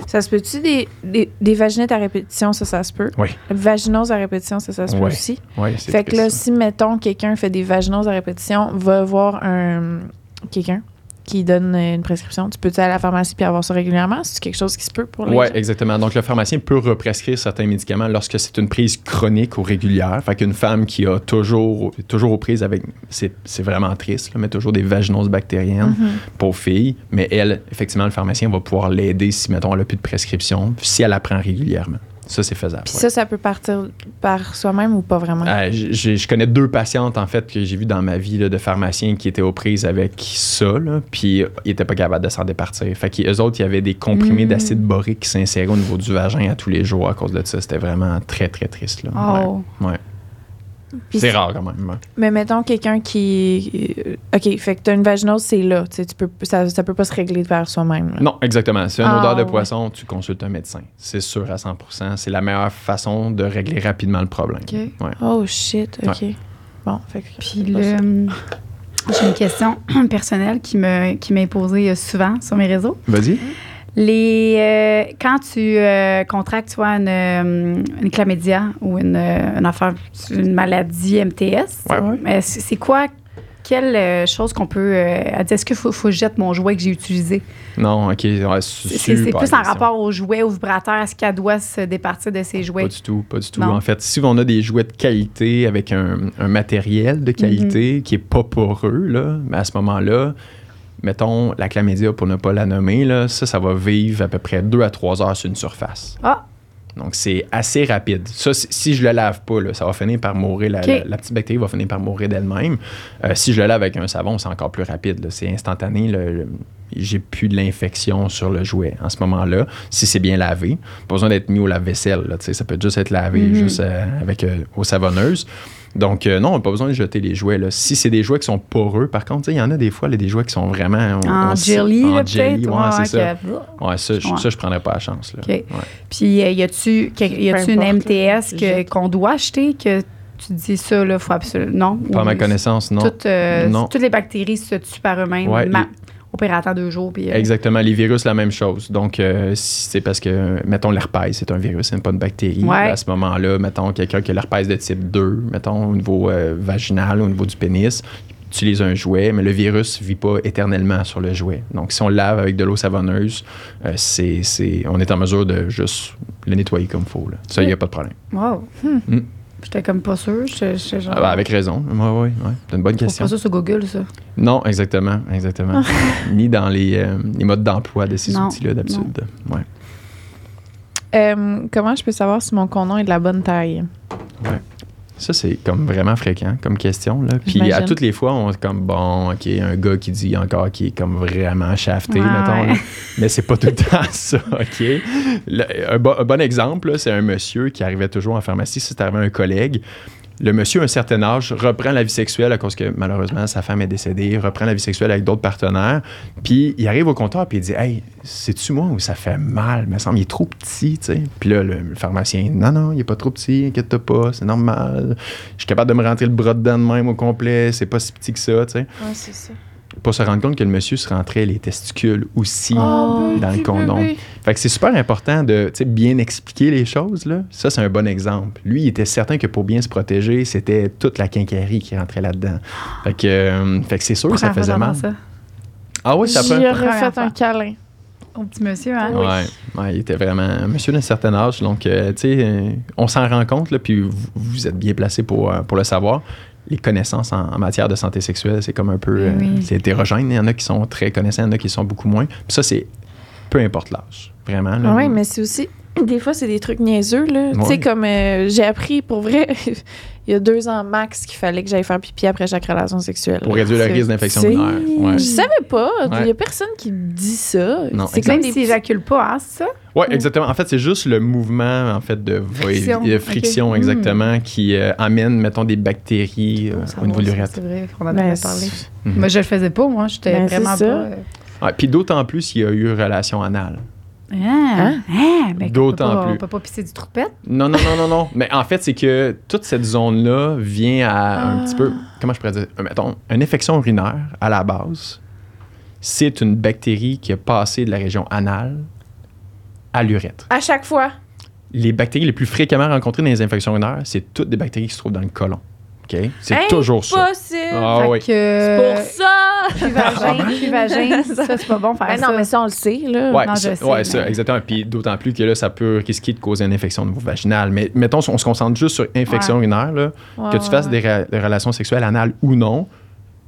Ça se peut-tu des, des, des vaginettes à répétition, ça, ça se peut? Oui. Vaginoses à répétition, ça, ça se peut Ouais. aussi? Oui, c'est Fait que là, si, mettons, quelqu'un fait des vaginoses à répétition, va voir un quelqu'un qui donne une prescription. Tu peux-tu aller à la pharmacie puis avoir ça régulièrement? C'est quelque chose qui se peut pour les Oui, exactement. Donc, le pharmacien peut represcrire certains médicaments lorsque c'est une prise chronique ou régulière. Fait qu'une femme qui a toujours, toujours aux prises avec. C'est vraiment triste, là, mais toujours des vaginoses bactériennes, Mhm. pauvre fille. Mais elle, effectivement, le pharmacien va pouvoir l'aider si, mettons, elle n'a plus de prescription, si elle la prend régulièrement. Ça, c'est faisable. Puis ouais. ça, ça peut partir par soi-même ou pas vraiment? Euh, j'ai- je connais deux patientes, en fait, que j'ai vues dans ma vie là, de pharmacien qui étaient aux prises avec ça, là, puis ils n'étaient pas capables de s'en départir. Fait qu'eux autres, il y avait des comprimés Mm. d'acide borique qui s'inséraient au niveau du vagin à tous les jours à cause de ça. C'était vraiment très, très triste. Là. Oh. Ouais. Ouais. C'est rare quand même. ouais. Mais mettons quelqu'un qui. euh, OK, fait que t'as une vaginose, c'est là. Tu peux, ça, ça peut pas se régler par soi-même. Non, exactement. Si tu as une Ah, odeur de ouais. poisson, tu consultes un médecin. C'est sûr à 100 C'est la meilleure façon de régler rapidement le problème. OK. Ouais. Oh shit, OK. Bon, fait que. Puis le, j'ai une question personnelle qui me qui m'est posée euh, souvent sur mes réseaux. Vas-y. Les euh, quand tu euh, contractes soit une, euh, une chlamydia ou une, une affaire une maladie MTS, Ouais. c'est quoi quelle chose qu'on peut euh, est-ce qu'il faut, faut que je jette mon jouet que j'ai utilisé? Non, OK. ouais, C'est plus en rapport au jouet au vibrateur est-ce qu'elle doit se départir de ses jouets? Pas du tout, pas du tout. Non. En fait, si on a des jouets de qualité avec un, un matériel de qualité qui est pas poreux, là, mais à ce moment-là, mettons la chlamydia, pour ne pas la nommer, là, ça, ça va vivre à peu près 2 à 3 heures sur une surface. Ah Donc, c'est assez rapide. Ça, si- je le lave pas, là, ça va finir par mourir. La, la- la petite bactérie va finir par mourir d'elle-même. Euh, si je le lave avec un savon, c'est encore plus rapide. C'est instantané. j'ai plus de l'infection sur le jouet en ce moment-là, si c'est bien lavé. Pas besoin d'être mis au lave-vaisselle. Ça peut juste être lavé Mhm. juste euh, avec euh, eau savonneuse. Donc, euh, non, on n'a pas besoin de jeter les jouets. là. Si c'est des jouets qui sont poreux, par contre, tu sais, il y en a des fois, là, des jouets qui sont vraiment... on- en on- jelly en jelly, ouais, c'est ça. que- Ouais, ça, je- Ouais. ça, je prendrais pas la chance. Là. OK. Ouais. Puis, euh, y a-tu une MTS qu'on doit acheter que tu dis ça, là, faut absolument. Non? Pas à Ou ma connaissance, non. Toutes, euh, Non. toutes les bactéries se tuent par eux-mêmes. Ouais, ma- les- Opérateur deux jours. Puis, euh, Exactement. Les virus, la même chose. Donc, euh, si c'est parce que, mettons, l'herpès, c'est un virus, c'est pas une bactérie. Ouais. À ce moment-là, mettons, quelqu'un qui a l'herpès de type 2, mettons, au niveau euh, vaginal, au niveau du pénis, utilise un jouet, mais le virus vit pas éternellement sur le jouet. Donc, si on le lave avec de l'eau savonneuse, euh, c'est, on est en mesure de juste le nettoyer comme il faut. là. Ça, il n'y a pas de problème. Wow. Hmm. J'étais comme pas sûre. J'étais j'étais genre. Ah, ben, avec raison. Oui, oui, oui. C'est une bonne question. pas ça sur Google, ça. Non, exactement, exactement. Ni dans les, euh, les modes d'emploi de ces Non, outils-là d'habitude. Ouais. Euh, comment je peux savoir si mon condom est de la bonne taille? Ça, c'est comme vraiment fréquent comme question. Là. Puis à toutes les fois, on est comme, bon, OK, un gars qui dit encore qui est comme vraiment shafté, Ouais. mettons. là. Mais c'est pas tout le temps ça, OK? Le- un, bo- un bon exemple, c'est un monsieur qui arrivait toujours en pharmacie. C'est arrivé à un collègue. Le monsieur, à un certain âge, reprend la vie sexuelle à cause que malheureusement sa femme est décédée, reprend la vie sexuelle avec d'autres partenaires. Puis il arrive au comptoir puis il dit Hey, c'est-tu moi où ça fait mal? Il me semble, il est trop petit, tu sais. Puis là, le, pharmacien Non, non, il est pas trop petit, inquiète-toi pas, c'est normal. Je suis capable de me rentrer le bras dedans de même au complet, c'est pas si petit que ça, tu sais. Ouais, c'est ça. Pour se rendre compte que le monsieur se rentrait les testicules aussi Oh, dans le condom. Fait que c'est super important de bien expliquer les choses. Là. Ça, c'est un bon exemple. Lui, il était certain que pour bien se protéger, c'était toute la quincaillerie qui rentrait là-dedans. Fait que, euh, fait que c'est sûr que ça faisait mal. Ça. Ah oui, ça J'y peut. aurais Première fait un câlin. Au petit monsieur, hein? Ouais, ouais, il était vraiment un monsieur d'un certain âge. Donc, euh, tu sais, euh, on s'en rend compte, là, puis vous, vous êtes bien placé pour, euh, pour le savoir. Les connaissances en, en matière de santé sexuelle, c'est comme un peu. euh, Oui. C'est hétérogène. Il y en a qui sont très connaissants, il y en a qui sont beaucoup moins. Puis ça, c'est peu importe l'âge. Vraiment. là. Oui, mais c'est aussi. Des fois, c'est des trucs niaiseux, là. Tu sais, comme euh, j'ai appris pour vrai, il y a deux ans max qu'il fallait que j'aille faire pipi après chaque relation sexuelle. Pour réduire le risque d'infection urinaire. Ouais. Je savais pas. Il Ouais. y a personne qui dit ça. Non, c'est Même des s'il petits- éjacule pas, hein, ça? Oui, exactement. En fait, c'est juste le mouvement en fait de Friction, de friction ok. exactement qui euh, amène mettons des bactéries euh, Ça au niveau de l'urètre. C'est vrai qu'on en Ben, avait c'est- parlé. Mhm. Moi, je le faisais pas, moi. J'étais Ben, vraiment pas. euh, Ouais, puis d'autant plus s'il y a eu relation anale. Ah, ah, ben, D'autant plus. On peut pas pisser du trou de pète. Non, non, non, non, non. Mais en fait, c'est que toute cette zone-là vient à un Ah. petit peu, comment je pourrais dire, Euh, mettons, une infection urinaire à la base c'est une bactérie qui a passé de la région anale à l'urètre. À chaque fois. Les bactéries les plus fréquemment rencontrées dans les infections urinaires, c'est toutes des bactéries qui se trouvent dans le côlon. OK? C'est toujours ça. Impossible. Ah oui. que, C'est pour ça. Cuvagin, cuvagin, ça, c'est pas bon faire Ben ça. non, mais ça, on le sait, là. Ouais, Non, ça, sais, ouais, mais- ça, exactement. Puis d'autant plus que là, ça peut risquer de causer une infection au niveau vaginal. Mais mettons, on se concentre juste sur infection urinaire, là, Ouais, que tu fasses ouais. des, des relations sexuelles anales ou non.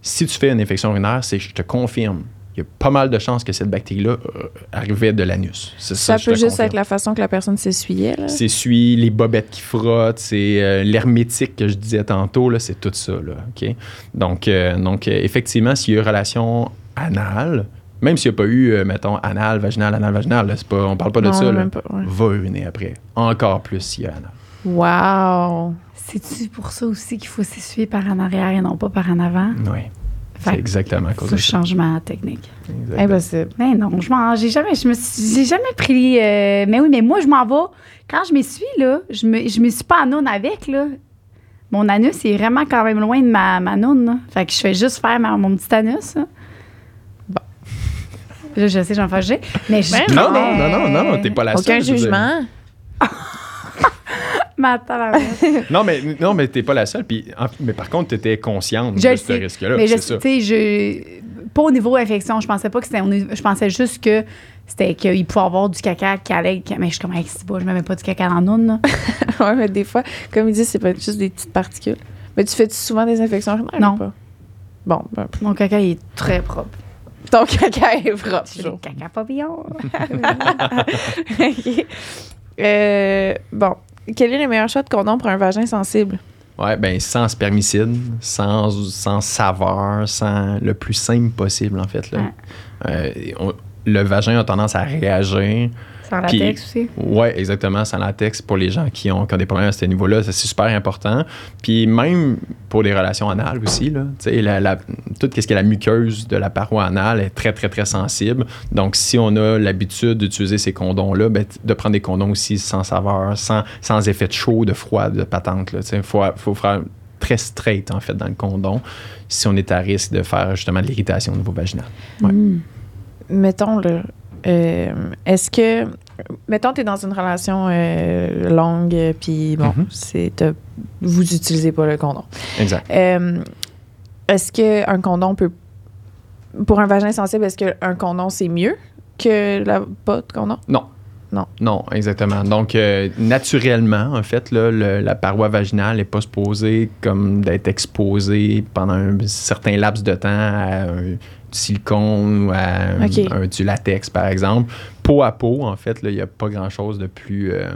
Si tu fais une infection urinaire, c'est je te confirme, il y a pas mal de chances que cette bactérie-là euh, arrivait de l'anus. C'est Ça je peut te juste confirme. être la façon que la personne s'essuyait, celui, les bobettes qui frottent, c'est euh, l'hermétique que je disais tantôt, là, c'est tout ça. Là, OK? Donc, euh, donc euh, effectivement, s'il y a une relation anale, même s'il n'y a pas eu, euh, mettons, anal, vaginal, anal, vaginal, là, c'est pas, on parle pas de Non, ça, là, pas, ouais. va uriner après. Encore plus s'il y a anal. Wow. C'est-tu pour ça aussi qu'il faut s'essuyer par en arrière et non pas par en avant? Oui, c'est exactement à cause c'est de changement technique. Exactement. Impossible. Mais non, je m'en, j'ai jamais, je me suis- j'ai jamais pris. euh, mais oui, mais moi, je m'en vais. Quand je m'essuie, là, je me, je m'essuie pas en noun avec, là. Mon anus est vraiment quand même loin de ma, ma noun, là. Fait que je fais juste faire ma- mon petit anus, là. Bon. Là, je sais, j'en fais Mais je Ben Non, mais- non, non, non, non, t'es pas la Aucun seule. dire. jugement. Ma. Non, mais, non, mais t'es pas la seule. Puis, mais par contre, t'étais consciente Je de ce risque-là. mais je c'est ça. tu sais, je. Pas au niveau infection, je pensais pas que c'était. Je pensais juste que c'était qu'il pouvait avoir du caca qui allait. Mais je suis comme, hey, c'est pas, je me mets pas du caca dans noun, là. ouais, mais des fois, comme ils disent, c'est pas juste des petites particules. Mais tu fais souvent des infections urinaires Non. ou pas? Bon, ben, Mon caca, il est très propre. ton caca est propre. C'est le caca papillon. OK. Euh, bon. Quel est le meilleur choix de condom pour un vagin sensible? Ouais, ben sans spermicide, sans, sans saveur, sans le plus simple possible, en fait. Là. Euh, on- le vagin a tendance à réagir. Sans latex aussi. Ouais, exactement, sans latex pour les gens qui ont, qui ont des problèmes à ce niveau-là, c'est super important. Puis même pour les relations anales aussi, là, la, la- tout ce qui est la muqueuse de la paroi anale est très, très, très sensible. Donc, si on a l'habitude d'utiliser ces condoms-là, ben, de prendre des condoms aussi sans saveur, sans, sans effet de chaud, de froid, de patente. Il faut, faut faire très straight, en fait, dans le condom, si on est à risque de faire justement de l'irritation au niveau vaginal. Ouais. Mm. Mettons, là, euh, est-ce que. Mettons, tu es dans une relation euh, longue, euh, puis bon, Mhm. c'est. Vous utilisez pas le condom. Exact. Euh, est-ce qu'un condom peut. Pour un vagin sensible, est-ce qu'un condom, c'est mieux que la, pas de condom? Non. Non. Non, exactement. Donc, euh, naturellement, en fait, là, le- la paroi vaginale n'est pas supposée comme d'être exposée pendant un certain laps de temps à un silicone ou à un- du latex, par exemple. Peau à peau, en fait, il n'y a pas grand-chose de plus... euh.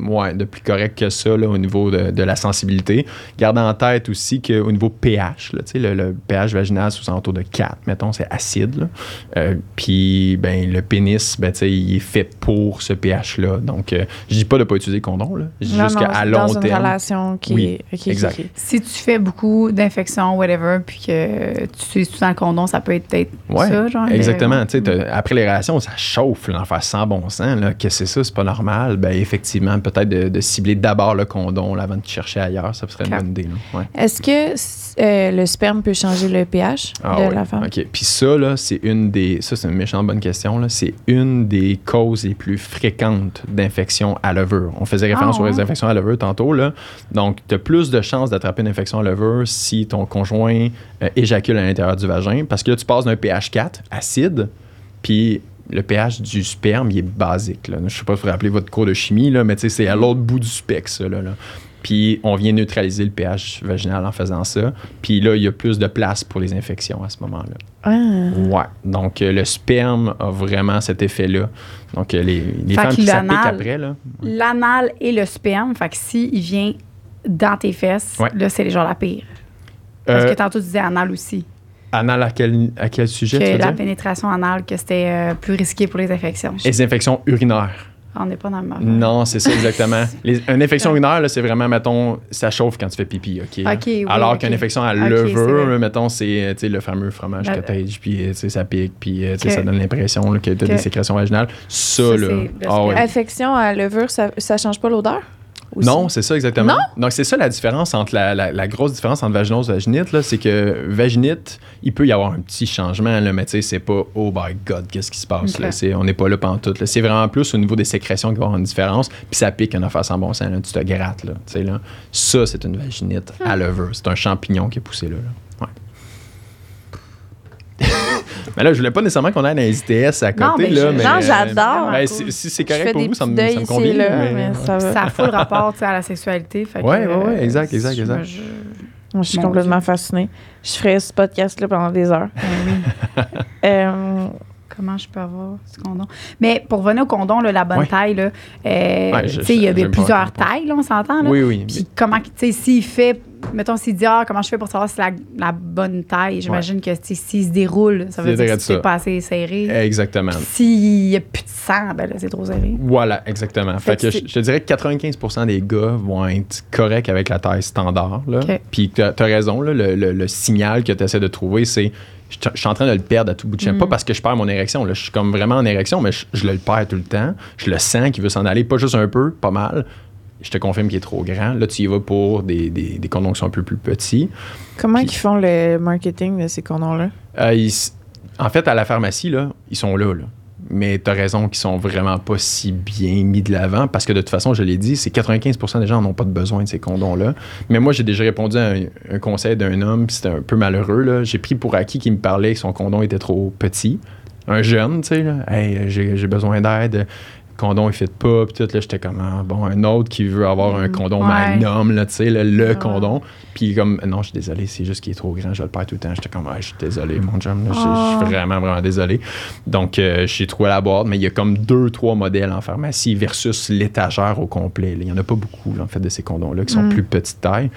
Ouais, de plus correct que ça là, au niveau de, de la sensibilité. Gardez en tête aussi qu'au niveau pH, là, le, le pH vaginal, c'est aux alentours de 4, mettons, c'est acide. Euh, Puis ben, le pénis, ben, il est fait pour ce pH-là. Donc, euh, je dis pas de ne pas utiliser le condom, là. Je dis juste qu'à long dans une terme. relation qui Oui, est. Si tu fais beaucoup d'infections, whatever, puis que tu utilises tout le condom, ça peut être peut-être Ouais, ça, genre. Exactement. le- après les relations, ça chauffe, là, en faire sans bon sens. Là, que c'est ça, c'est pas normal. Ben, effectivement, peut-être de, de cibler d'abord le condom là, avant de chercher ailleurs, ça serait une bonne idée. Ouais. Est-ce que euh, le sperme peut changer le pH Ah de oui. la femme? OK. Puis ça, là, c'est une des. Ça, c'est une méchante bonne question. Là. C'est une des causes les plus fréquentes d'infection à levure. On faisait référence Ah, aux infections à levure tantôt. Là. Donc, tu as plus de chances d'attraper une infection à levure si ton conjoint euh, éjacule à l'intérieur du vagin. Parce que là, tu passes d'un pH 4, acide, puis le pH du sperme, il est basique. Là. Je sais pas si vous vous rappelez votre cours de chimie, là, mais c'est à l'autre bout du spectre, ça. Là, là. Puis on vient neutraliser le pH vaginal en faisant ça. Puis là, il y a plus de place pour les infections à ce moment-là. Ah. Ouais. Donc euh, le sperme a vraiment cet effet-là. Donc euh, les, les femmes qui s'appliquent après, là. L'anal et le sperme, fait que si il vient dans tes fesses, Ouais. là, c'est genre la pire. Parce Euh, que tantôt, tu disais anal aussi. Anal à quel, à quel sujet, tu que veux la dire? pénétration anale, que c'était euh, plus risqué pour les infections. Les infections urinaires. On n'est pas dans le même. Non, c'est ça exactement. Les- une infection urinaire, là, c'est vraiment, mettons, ça chauffe quand tu fais pipi, OK? Oui, Alors qu'une infection à levure, mettons, c'est euh, tu sais, le fameux fromage cottage, puis euh, tu sais, ça pique, puis tu ça donne l'impression que tu as que- des sécrétions vaginales. Ça, Ça, là, ah. Infection à levure, ça, ça change pas l'odeur? Aussi. Non, c'est ça exactement. Non? Donc, c'est ça la différence entre la, la- la grosse différence entre vaginose et vaginite, là, c'est que vaginite, il peut y avoir un petit changement, là, mais tu sais, c'est pas oh my god, qu'est-ce qui se passe là. C'est- On n'est pas là pantoute. là. C'est vraiment plus au niveau des sécrétions qu'il va y avoir une différence, puis ça pique une affaire sans bon sens, là, tu te grattes. Là, tu sais, là. Ça, c'est une vaginite à levure. C'est un champignon qui est poussé là. là. Ouais. mais là, je voulais pas nécessairement qu'on aille dans les ITS à côté. Non, mais là, je- mais, Non, euh, j'adore. ben, si si c'est correct pour vous, ça me, ça me convient. et là, mais- mais ça a full rapport à la sexualité. Fait que, Ouais, ouais, ouais, euh, exact, exact, je- exact. je- Moi, je suis Mon complètement Dieu. fascinée. Je ferais ce podcast-là pendant des heures. ben oui. Euh, Comment je peux avoir ce condom? Mais pour revenir au condom, là, la bonne Ouais. taille, là, euh, Ouais, je- tu sais, il y a plusieurs tailles, là, on s'entend. Là. Oui, oui. Puis comment, tu sais, s'il fait, mettons, s'il dit, ah, comment je fais pour savoir si c'est la, la bonne taille, j'imagine que, s'il se déroule, ça veut dire que c'est pas assez serré. Exactement. S'il n'y a plus de sang, ben là, c'est trop serré. Voilà, exactement. Fait, Fait que que je, dirais que 95% des gars vont être corrects avec la taille standard. Là. Puis tu as, raison, là, le, le- le signal que tu essaies de trouver, c'est je je suis en train de le perdre à tout bout de champ. Mm. Pas parce que je perds mon érection. Là. Je suis comme vraiment en érection, mais je, je le perds tout le temps. Je le sens qu'il veut s'en aller, pas juste un peu, pas mal. Je te confirme qu'il est trop grand. Là, tu y vas pour des, des, des condoms qui sont un peu plus petits. comment Puis- ils font le marketing de ces condoms-là? Euh, ils en fait, à la pharmacie, là, ils sont là. là. Mais tu as raison qu'ils sont vraiment pas si bien mis de l'avant parce que de toute façon, je l'ai dit, c'est 95% des gens n'ont pas de besoin de ces condoms-là. Mais moi, j'ai déjà répondu à un, un conseil d'un homme, c'était un peu malheureux. là. J'ai pris pour acquis qu'il me parlait que son condom était trop petit. Un jeune, tu sais, là. Hey, j'ai j'ai besoin d'aide. Le condom, il fit pas. Puis tout, là, j'étais comme, ah, bon, un autre qui veut avoir un condom Ouais. magnum, là, tu sais, là, le Ouais. condom. Puis comme, non, je suis désolé, c'est juste qu'il est trop grand, je le perds tout le temps. J'étais comme, ah, je suis désolé, mon chum, là, je- je Ah. suis vraiment, vraiment désolé. Donc, euh, j'ai trouvé la boîte, mais il y a comme deux, trois modèles en pharmacie versus l'étagère au complet. là. Il n'y en a pas beaucoup, là, en fait, de ces condoms-là qui sont Mm. plus petite taille.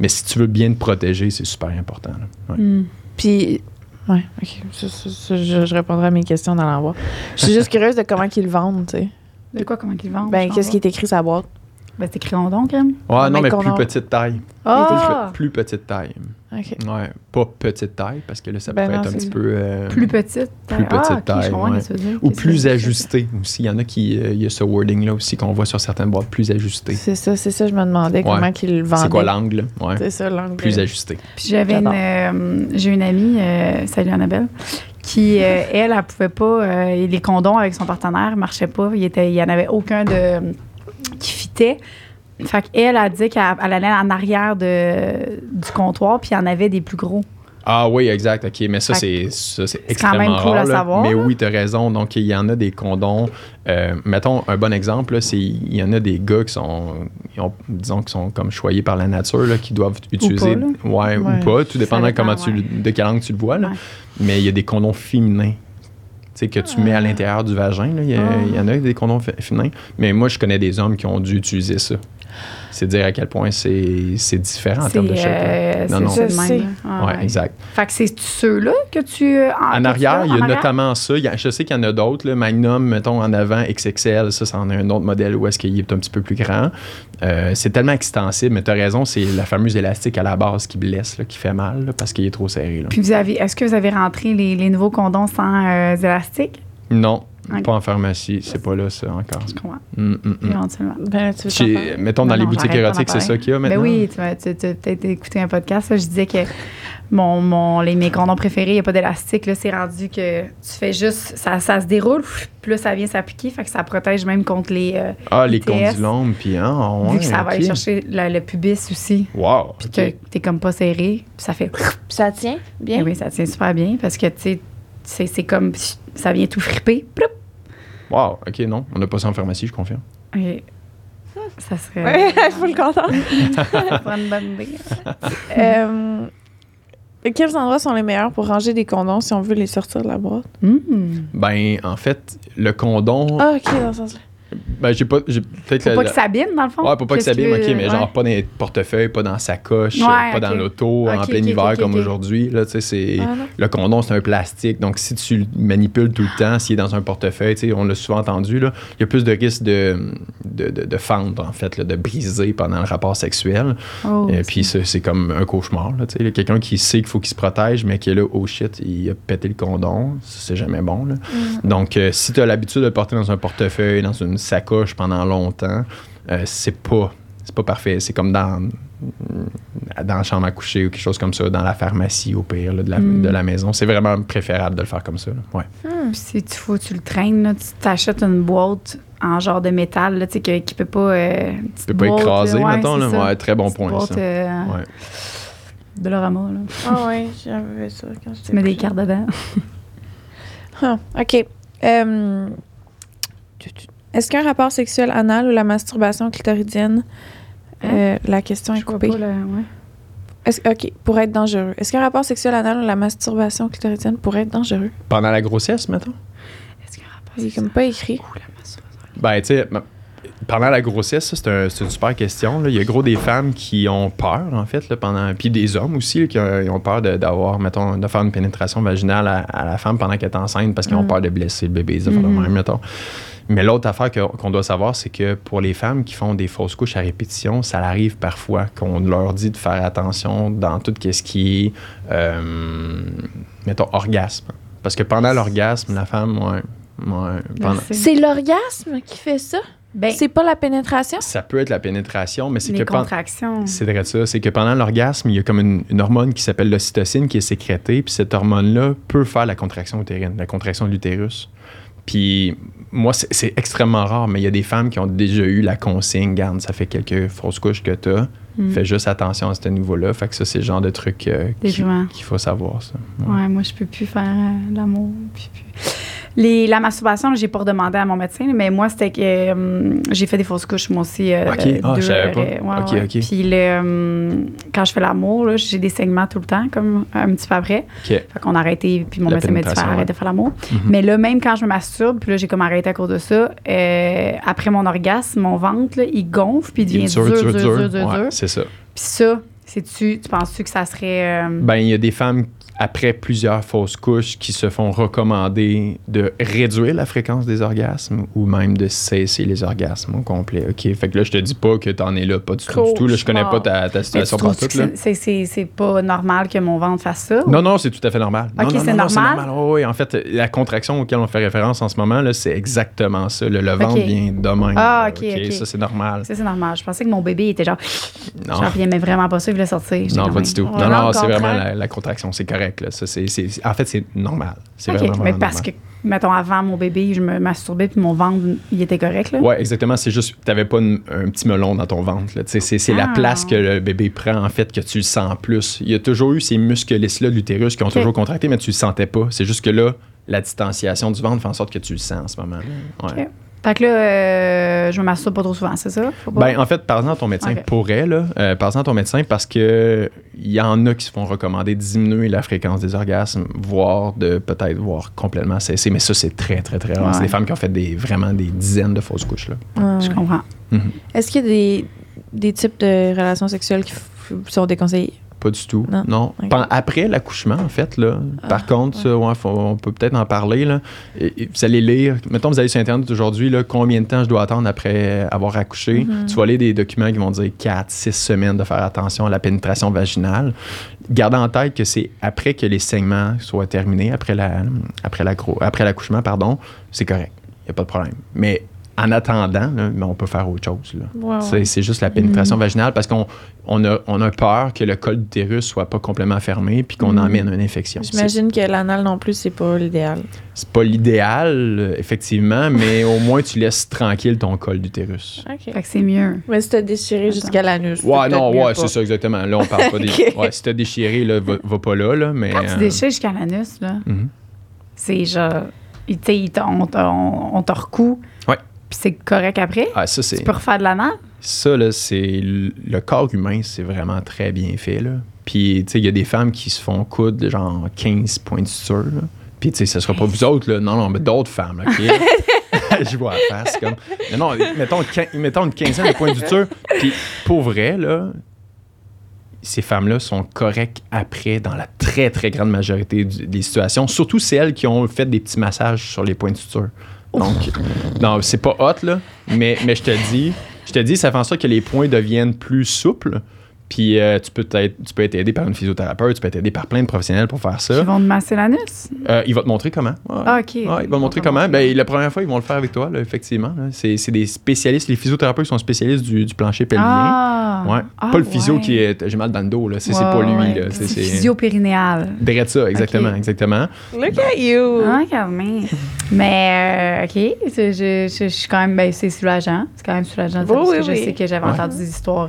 Mais si tu veux bien te protéger, c'est super important. là. Ouais. Mm. Puis, ouais, ok. Je, je répondrai à mes questions dans l'envoi. Je suis juste curieuse de comment ils le vendent, tu sais. De quoi, comment qu'ils vendent? Ben, qu'est-ce qui est écrit sur la boîte? Ben, c'est écrit condom, crème. Ouais, non, mais plus petite taille. Ah! Plus petite taille. OK. Ouais, pas petite taille, parce que là, ça Ben pourrait non, être un petit peu. euh, Plus petite. Plus Ah, petite taille, dire. Ou plus c'est? ajusté aussi. Il y en a qui. euh, Il y a ce wording-là aussi qu'on voit sur certaines boîtes plus ajusté. C'est ça, c'est ça, je me demandais Ouais. comment qu'ils le vendaient. C'est quoi l'angle? Ouais. C'est ça, l'angle. Plus ajusté. Puis j'avais une, euh, j'ai une amie, euh, salut Annabelle, qui, euh, elle, elle pouvait pas, euh, les condoms avec son partenaire marchaient pas. Il était, il y en avait aucun de qui fitait. Fait qu'elle, elle dit qu'elle elle allait en arrière de, du comptoir, puis il y en avait des plus gros. Ah oui, exact. OK, mais ça, c'est ça, c'est c'est quand extrêmement même cool à rare. savoir, Mais oui, tu as raison. Donc, il y en a des condoms. euh, mettons, un bon exemple, là, c'est il y en a des gars qui sont, ont- disons, qui sont comme choyés par la nature, là, qui doivent utiliser. ouais, Ouais. ou pas, tout dépendant tu, de quelle langue tu le vois. Là. Mais il y a des condoms féminins. Tu sais, que tu mets à l'intérieur du vagin. là. Il y, a- Ah. il y en a des condoms fé- féminins. Mais moi, je connais des hommes qui ont dû utiliser ça. C'est dire à quel point c'est c'est différent en C'est termes de là. euh, Non, c'est non. ouais, exact. Fait que c'est ceux-là que tu. euh, En tu arrière, il y a en notamment ça. Il y a- je sais qu'il y en a d'autres. Magnum, mettons en avant, XXL, ça, c'en est un autre modèle où est-ce qu'il est un petit peu plus grand. Euh, c'est tellement extensible, mais tu as raison, c'est la fameuse élastique à la base qui blesse, là, qui fait mal, là, parce qu'il est trop serré. là. Puis vous avez, est-ce que vous avez rentré les, les nouveaux condoms sans euh, élastique? Non, Pas en pharmacie. C'est pas là, ça, encore. Je comprends. Hum, hum, hum. Éventuellement. Ben, tu veux t'en Chez- parler? mettons, dans Non, les non, boutiques érotiques, c'est ça qu'il y a maintenant? Ben oui, tu as, tu- tu as peut-être écouté un podcast. là, je disais que mon, mon, les, mes condoms préférés, il n'y a pas d'élastique. là, C'est rendu que tu fais juste. Ça, ça se déroule, puis là, ça vient s'appliquer. Fait que ça protège même contre les. euh, Ah, les condylomes, puis ah, ouais, vu que ça va aller chercher la- le pubis aussi. Wow, Puis ok. que t'es comme pas serré. Puis ça fait. Ça tient bien? Eh oui, ça tient super bien parce que, tu sais, c'est c'est comme. Ça vient tout friper. Ploup! Wow, ok, non, on n'a pas ça en pharmacie, je confirme. Et ça serait. Oui, il faut le content. une bonne idée. euh, quels endroits sont les meilleurs pour ranger des condoms si on veut les sortir de la boîte? Hmm. Ben, en fait, le condom, Ah, OK, dans ce sens-là. Ben, j'ai pas, j'ai peut-être la- pas que ça abîme, dans le fond. Ouais, pour pas que ça Qu'est-ce abîme, ok, mais ouais. genre pas dans les portefeuilles, pas dans sa coche, Ouais, pas dans l'auto, en plein hiver comme aujourd'hui. Là, tu sais, c'est. Ah. Le condom, c'est un plastique. Donc, si tu le manipules tout le temps, s'il est dans un portefeuille, tu sais, on l'a souvent entendu, là, il y a plus de risque de, de, de, de fendre, en fait, là, de briser pendant le rapport sexuel. Oh, Et puis, c'est c'est comme un cauchemar. là, tu sais. Quelqu'un qui sait qu'il faut qu'il se protège, mais qui est là, oh shit, il a pété le condom. C'est jamais bon. là. Donc, euh, si tu as l'habitude de le porter dans un portefeuille, dans une sacoche pendant longtemps, euh, c'est pas C'est pas parfait. C'est comme dans, dans la chambre à coucher ou quelque chose comme ça, dans la pharmacie au pire là, de, la, Mm. de la maison. C'est vraiment préférable de le faire comme ça. là. Ouais. Puis si tu faut tu le traînes, là, tu t'achètes une boîte en genre de métal, là, tu qui peut pas. Euh, une Tu petite peux pas boîte, écraser, ouais, mettons. Là. ça. Ouais, très bon Petite point, boîte, ça. euh, Ouais. De l'orama, là. Ah ouais, j'avais ça quand j'étais Tu mets des cartes dedans. Ah, OK. Euh, Est-ce qu'un rapport sexuel anal ou la masturbation clitoridienne, euh, la question est Je coupée? pas, là, ouais. Est-ce- OK, pourrait être dangereux. Est-ce qu'un rapport sexuel anal ou la masturbation clitoridienne pourrait être dangereux? Pendant la grossesse, mettons? Est-ce qu'il y a un rapport Il est comme pas écrit. Ouh, la masturbation? Ben, tu sais, pendant la grossesse, ça, c'est un- c'est une super question. là. Il y a gros des femmes qui ont peur, en fait, là, pendant. Puis des hommes aussi, là, qui ont, peur de- d'avoir, mettons, de faire une pénétration vaginale à, à la femme pendant qu'elle est enceinte parce qu'ils ont Mm. peur de blesser le bébé, affaires de Mhm. même, mettons. Mais l'autre affaire que- qu'on doit savoir, c'est que pour les femmes qui font des fausses couches à répétition, ça arrive parfois qu'on leur dit de faire attention dans tout ce qui est, euh, mettons, orgasme. Parce que pendant l'orgasme, la femme, ouais, ouais, pendant-. C'est l'orgasme qui fait ça? Ben, C'est pas la pénétration? ça peut être la pénétration, mais c'est les que pen- contractions. c'est vrai ça, c'est que pendant l'orgasme, il y a comme une, une hormone qui s'appelle l'ocytocine qui est sécrétée, puis cette hormone-là peut faire la contraction utérine, la contraction de l'utérus. Puis moi, c'est extrêmement rare, mais il y a des femmes qui ont déjà eu la consigne, garde, ça fait quelques fausses couches que tu as, Mm. fais juste attention à ce niveau-là. Fait que ça, c'est le genre de truc euh, qu'il faut savoir, ça. Ouais. Ouais, moi, je peux plus faire euh, l'amour. puis Les, la masturbation, j'ai pas redemandé à mon médecin, mais moi, c'était que euh, j'ai fait des fausses couches, moi aussi. euh, Ok. Ah, je savais pas. euh, ouais, Ok, ouais. ok. Puis le, euh, quand je fais l'amour, j'ai des saignements tout le temps, comme un petit peu après. OK. Fait qu'on a arrêté, puis mon La médecin m'a dit arrête de faire l'amour. Mhm. Mais là, même quand je me masturbe, puis là, j'ai comme arrêté à cause de ça, euh, après mon orgasme, mon ventre, là, il gonfle, puis il devient dur, dur, dur, dur, dur. Ouais, c'est ça. Puis ça, c'est-tu, tu penses-tu que ça serait. euh, Ben, il y a des femmes, après plusieurs fausses couches, qui se font recommander de réduire la fréquence des orgasmes ou même de cesser les orgasmes au complet. OK? Fait que là, je te dis pas que t'en es là, pas du tout, du tout. Là, je connais pas ta, ta mais tu situation partout, c'est- pas normal que mon ventre fasse ça? Non, non, c'est tout à fait normal. Ok, c'est normal? Oh, oui, en fait, la contraction auquel on fait référence en ce moment, là, c'est exactement ça. Le, le ventre vient de même. Ah, ok. Ça, c'est normal. Ça, c'est normal. Je pensais que mon bébé était genre. Non. Il aimait vraiment pas ça, il voulait sortir. Non, pas du tout. Non, non, c'est vraiment la contraction. C'est correct. Là. Ça, en fait, c'est normal. C'est OK, vraiment, mais parce normal. que, mettons, avant mon bébé, je me masturbais, puis mon ventre, il était correct. Ouais, exactement. C'est juste que tu n'avais pas une- un petit melon dans ton ventre. C'est, la Ah. place que le bébé prend, en fait, que tu le sens plus. Il y a toujours eu ces muscles lisses-là de l'utérus qui ont toujours contracté, mais tu le sentais pas. C'est juste que là, la distanciation du ventre fait en sorte que tu le sens en ce moment. Ouais. Fait que là, euh, je me masturbe pas trop souvent, c'est ça? Faut pas- Ben, en fait, par exemple, ton médecin pourrait, là, euh, par exemple, ton médecin, parce que il y en a qui se font recommander de diminuer la fréquence des orgasmes, voire de peut-être voir complètement cesser, mais ça, c'est très, très, très rare. C'est des femmes qui ont fait des, vraiment des dizaines de fausses couches, là. Je comprends. Est-ce qu'il y a des, des types de relations sexuelles qui f- sont déconseillées? Pas du tout. Non. Après l'accouchement, en fait, là. Par contre, ça, ouais, faut- on peut peut-être en parler, là. Et- et vous allez lire, mettons, vous allez sur Internet aujourd'hui, combien de temps je dois attendre après avoir accouché. Mhm. Tu vas lire des documents qui vont dire 4, 6 semaines de faire attention à la pénétration vaginale. Gardez en tête que c'est après que les saignements soient terminés, après la, après la après l'accouchement, pardon, c'est correct. Il n'y a pas de problème. Mais en attendant, là, ben, on peut faire autre chose. C'est- juste la pénétration Mm. vaginale parce qu'on on a, on a peur que le col d'utérus soit pas complètement fermé puis qu'on Mm. emmène une infection. C'est J'imagine que l'anal non plus, c'est pas l'idéal. c'est pas l'idéal, effectivement, mais au moins tu laisses tranquille ton col d'utérus. OK. Fait que c'est mieux. Mais si t'as déchiré jusqu'à l'anus. Ouais, non, ouais, pas. c'est ça exactement. Là, on parle pas des. Ok. Ouais, si t'as déchiré, là, va, va pas là, là, mais. Quand tu euh, déchires jusqu'à l'anus, là, mhm. c'est genre. Tu sais, on, on te recoue. Puis c'est correct après? Ah, ça, c'est. Tu peux refaire de l'anal. Ça, là, c'est. Le corps humain, c'est vraiment très bien fait, là. Puis, tu sais, il y a des femmes qui se font coudre, genre 15 points de suture, là. Puis, tu sais, ce sera pas vous autres, là. Non, non, mais d'autres femmes? Je vois la face, comme. Non, non, mettons, mettons une quinzaine de points de suture. Puis, pour vrai, là, ces femmes-là sont correctes après dans la très, très grande majorité du- des situations, surtout celles qui ont fait des petits massages sur les points de suture. Donc, non, c'est pas hot, là, mais, je te dis, je te dis, ça fait en sorte que les points deviennent plus souples, Puis euh, tu, peux être, tu peux être aidé par une physiothérapeute, tu peux être aidé par plein de professionnels pour faire Ils ça. vont te masser l'anus? Euh, il va te montrer comment. Ouais. Ah, OK. Ouais, il va te montrer comment. Ben, la première fois, ils vont le faire avec toi, là, effectivement. là. C'est c'est des spécialistes. Les physiothérapeutes sont spécialistes du, du plancher pelvien. Ah! ouais. Ah, pas le physio ouais. qui est j'ai mal dans le dos. là. C'est c'est pas lui. ouais. là. C'est C'est c'est- physio-périnéal. Direct ça, exactement. Exactement. Look at you! Ah, quand même. Mais, euh, OK, c'est- je, je, je suis quand même, ben, c'est soulageant. C'est quand même soulageant, ça, Oui, parce oui, que je sais que j'avais Ouais. entendu des histoires.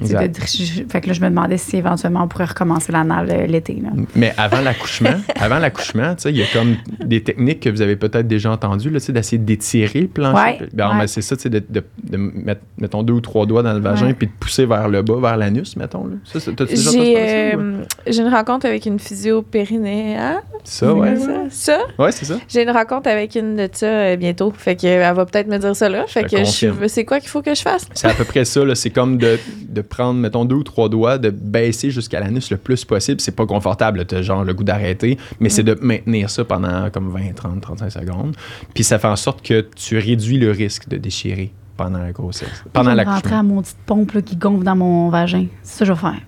Exact. je- fait que là, je me demandais si éventuellement on pourrait recommencer l'anal euh, l'été. là. Mais avant l'accouchement, avant l'accouchement, tu sais, il y a comme des techniques que vous avez peut-être déjà entendues, là, tu sais, d'essayer d'étirer le plancher. Ouais, Ben, ouais. ben, c'est ça, tu sais, de, de, de mettre, mettons, deux ou trois doigts dans le vagin Ouais. puis de pousser vers le bas, vers l'anus, mettons. Là. Ça, J'ai euh, j'ai une rencontre avec une physio périnéale. Ça, ouais. ça? Ça, Ouais, c'est ça. j'ai une rencontre avec une de ça euh, bientôt. Fait que elle va peut-être me dire ça là. Fait que c'est quoi qu'il faut que je fasse? C'est à peu près ça. là. C'est comme de, de prendre, mettons, deux ou trois doigts, de baisser jusqu'à l'anus le plus possible. C'est pas confortable. As genre le goût d'arrêter, mais c'est de maintenir ça pendant comme 20, 30, 35 secondes. Puis ça fait en sorte que tu réduis le risque de déchirer pendant la grossesse. Pendant je vais rentrer à mon petite pompe là, qui gonfle dans mon vagin. C'est ça que je vais faire.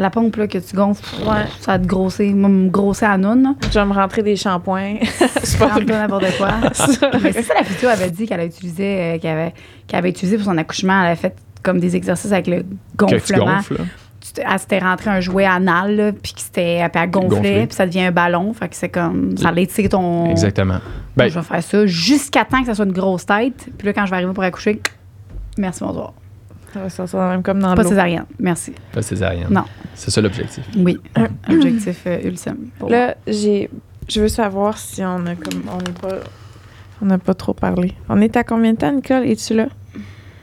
La pompe là, que tu gonfles, Ouais. ça va te grossir. Moi, me grossir à noun. Je vais me rentrer des shampoings. c'est pas n'importe quoi. ça. Mais c'est ça, la physio avait dit qu'elle utilisait, euh, qu'elle avait, qu'elle avait utilisé pour son accouchement. Elle avait fait comme des exercices avec le Que tu gonflement. gonfles. là? Tu Elle s'était rentré un jouet anal, puis que c'était, puis elle gonflait, Gonflé. puis ça devient un ballon. Fait que c'est comme, ça l'étire ton. Exactement. Ben, je vais faire ça jusqu'à temps que ça soit une grosse tête. Puis là, quand je vais arriver pour accoucher, merci, bonsoir. Ça va sortir même comme dans Pas l'eau. césarienne. Merci. pas césarienne. Non. C'est ça l'objectif. Oui. Objectif euh, ultime. pour. Là, j'ai. Je veux savoir si on a comme. On n'est pas. On n'a pas trop parlé. On est à combien de temps, Nicole? Es-tu là?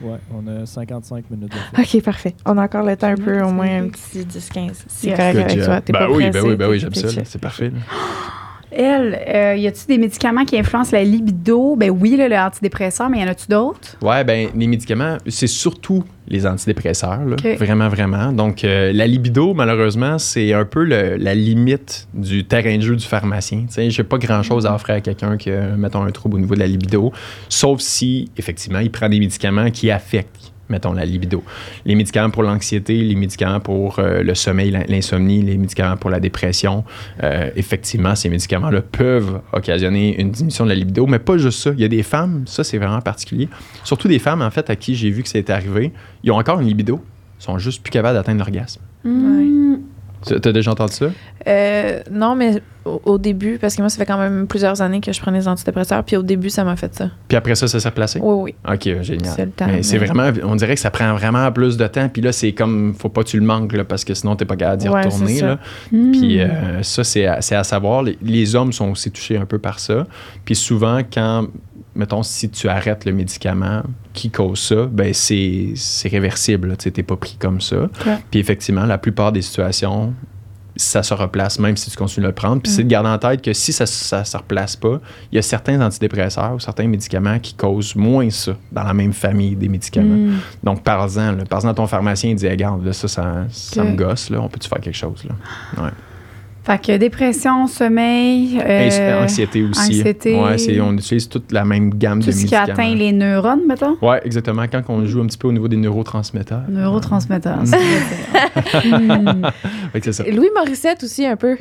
Ouais, on a 55 minutes de. Ok, parfait. On a encore le temps un peu, au moins un petit 10-15. C'est correct avec toi. T'es Ben pas oui, ben pressé, oui, ben oui, j'aime ça. C'est parfait. là. Elle, euh, y a-tu des médicaments qui influencent la libido? Ben oui, là, le antidépresseur, mais y en a-tu d'autres? Ouais, ben les médicaments, c'est surtout les antidépresseurs, là. Vraiment, vraiment. Donc, euh, la libido, malheureusement, c'est un peu le- la limite du terrain de jeu du pharmacien. Sais, j'ai pas grand-chose à offrir à quelqu'un qui a, mettons, un trouble au niveau de la libido, sauf si, effectivement, il prend des médicaments qui affectent mettons, la libido. Les médicaments pour l'anxiété, les médicaments pour euh, le sommeil, l'in- l'insomnie, les médicaments pour la dépression, euh, effectivement, ces médicaments-là peuvent occasionner une diminution de la libido, mais pas juste ça. Il y a des femmes, ça c'est vraiment particulier, surtout des femmes, en fait, à qui j'ai vu que c'est arrivé, ils ont encore une libido, ils sont juste plus capables d'atteindre l'orgasme. Hmm. T'as déjà entendu ça? Euh, non, mais au, au début, parce que moi, ça fait quand même plusieurs années que je prenais des antidépresseurs, puis au début, ça m'a fait ça. Puis après ça, ça s'est replacé? Oui, oui. OK, génial. C'est le temps, Mais c'est mais- vraiment, on dirait que ça prend vraiment plus de temps. Puis là, c'est comme, faut pas que tu le manques, là, parce que sinon, t'es pas capable d'y Ouais, retourner. là. Hmm. Puis euh, ça, c'est à, c'est à savoir. Les, les hommes sont aussi touchés un peu par ça. Puis souvent, quand, mettons, si tu arrêtes le médicament qui cause ça, ben c'est c'est réversible. Tu t'es pas pris comme ça. Puis effectivement, la plupart des situations, ça se replace même si tu continues de le prendre. Puis Mm. c'est de garder en tête que si ça ne se replace pas, il y a certains antidépresseurs ou certains médicaments qui causent moins ça dans la même famille des médicaments. Hmm. Donc, parle-en. là. Parle-en à ton pharmacien et dis Regarde, là, ça, ça, ça me gosse. Là. On peut-tu faire quelque chose? Là? Ouais. Fait que dépression, sommeil, euh, Et anxiété aussi. anxiété. Ouais, c'est- on utilise toute la même gamme tout de ce qui médicaments. atteint les neurones, mettons? Ouais, exactement. Quand on joue un petit peu au niveau des neurotransmetteurs. Neurotransmetteurs. Mm. Hmm. Que c'est ça. Louis Morissette aussi, un peu.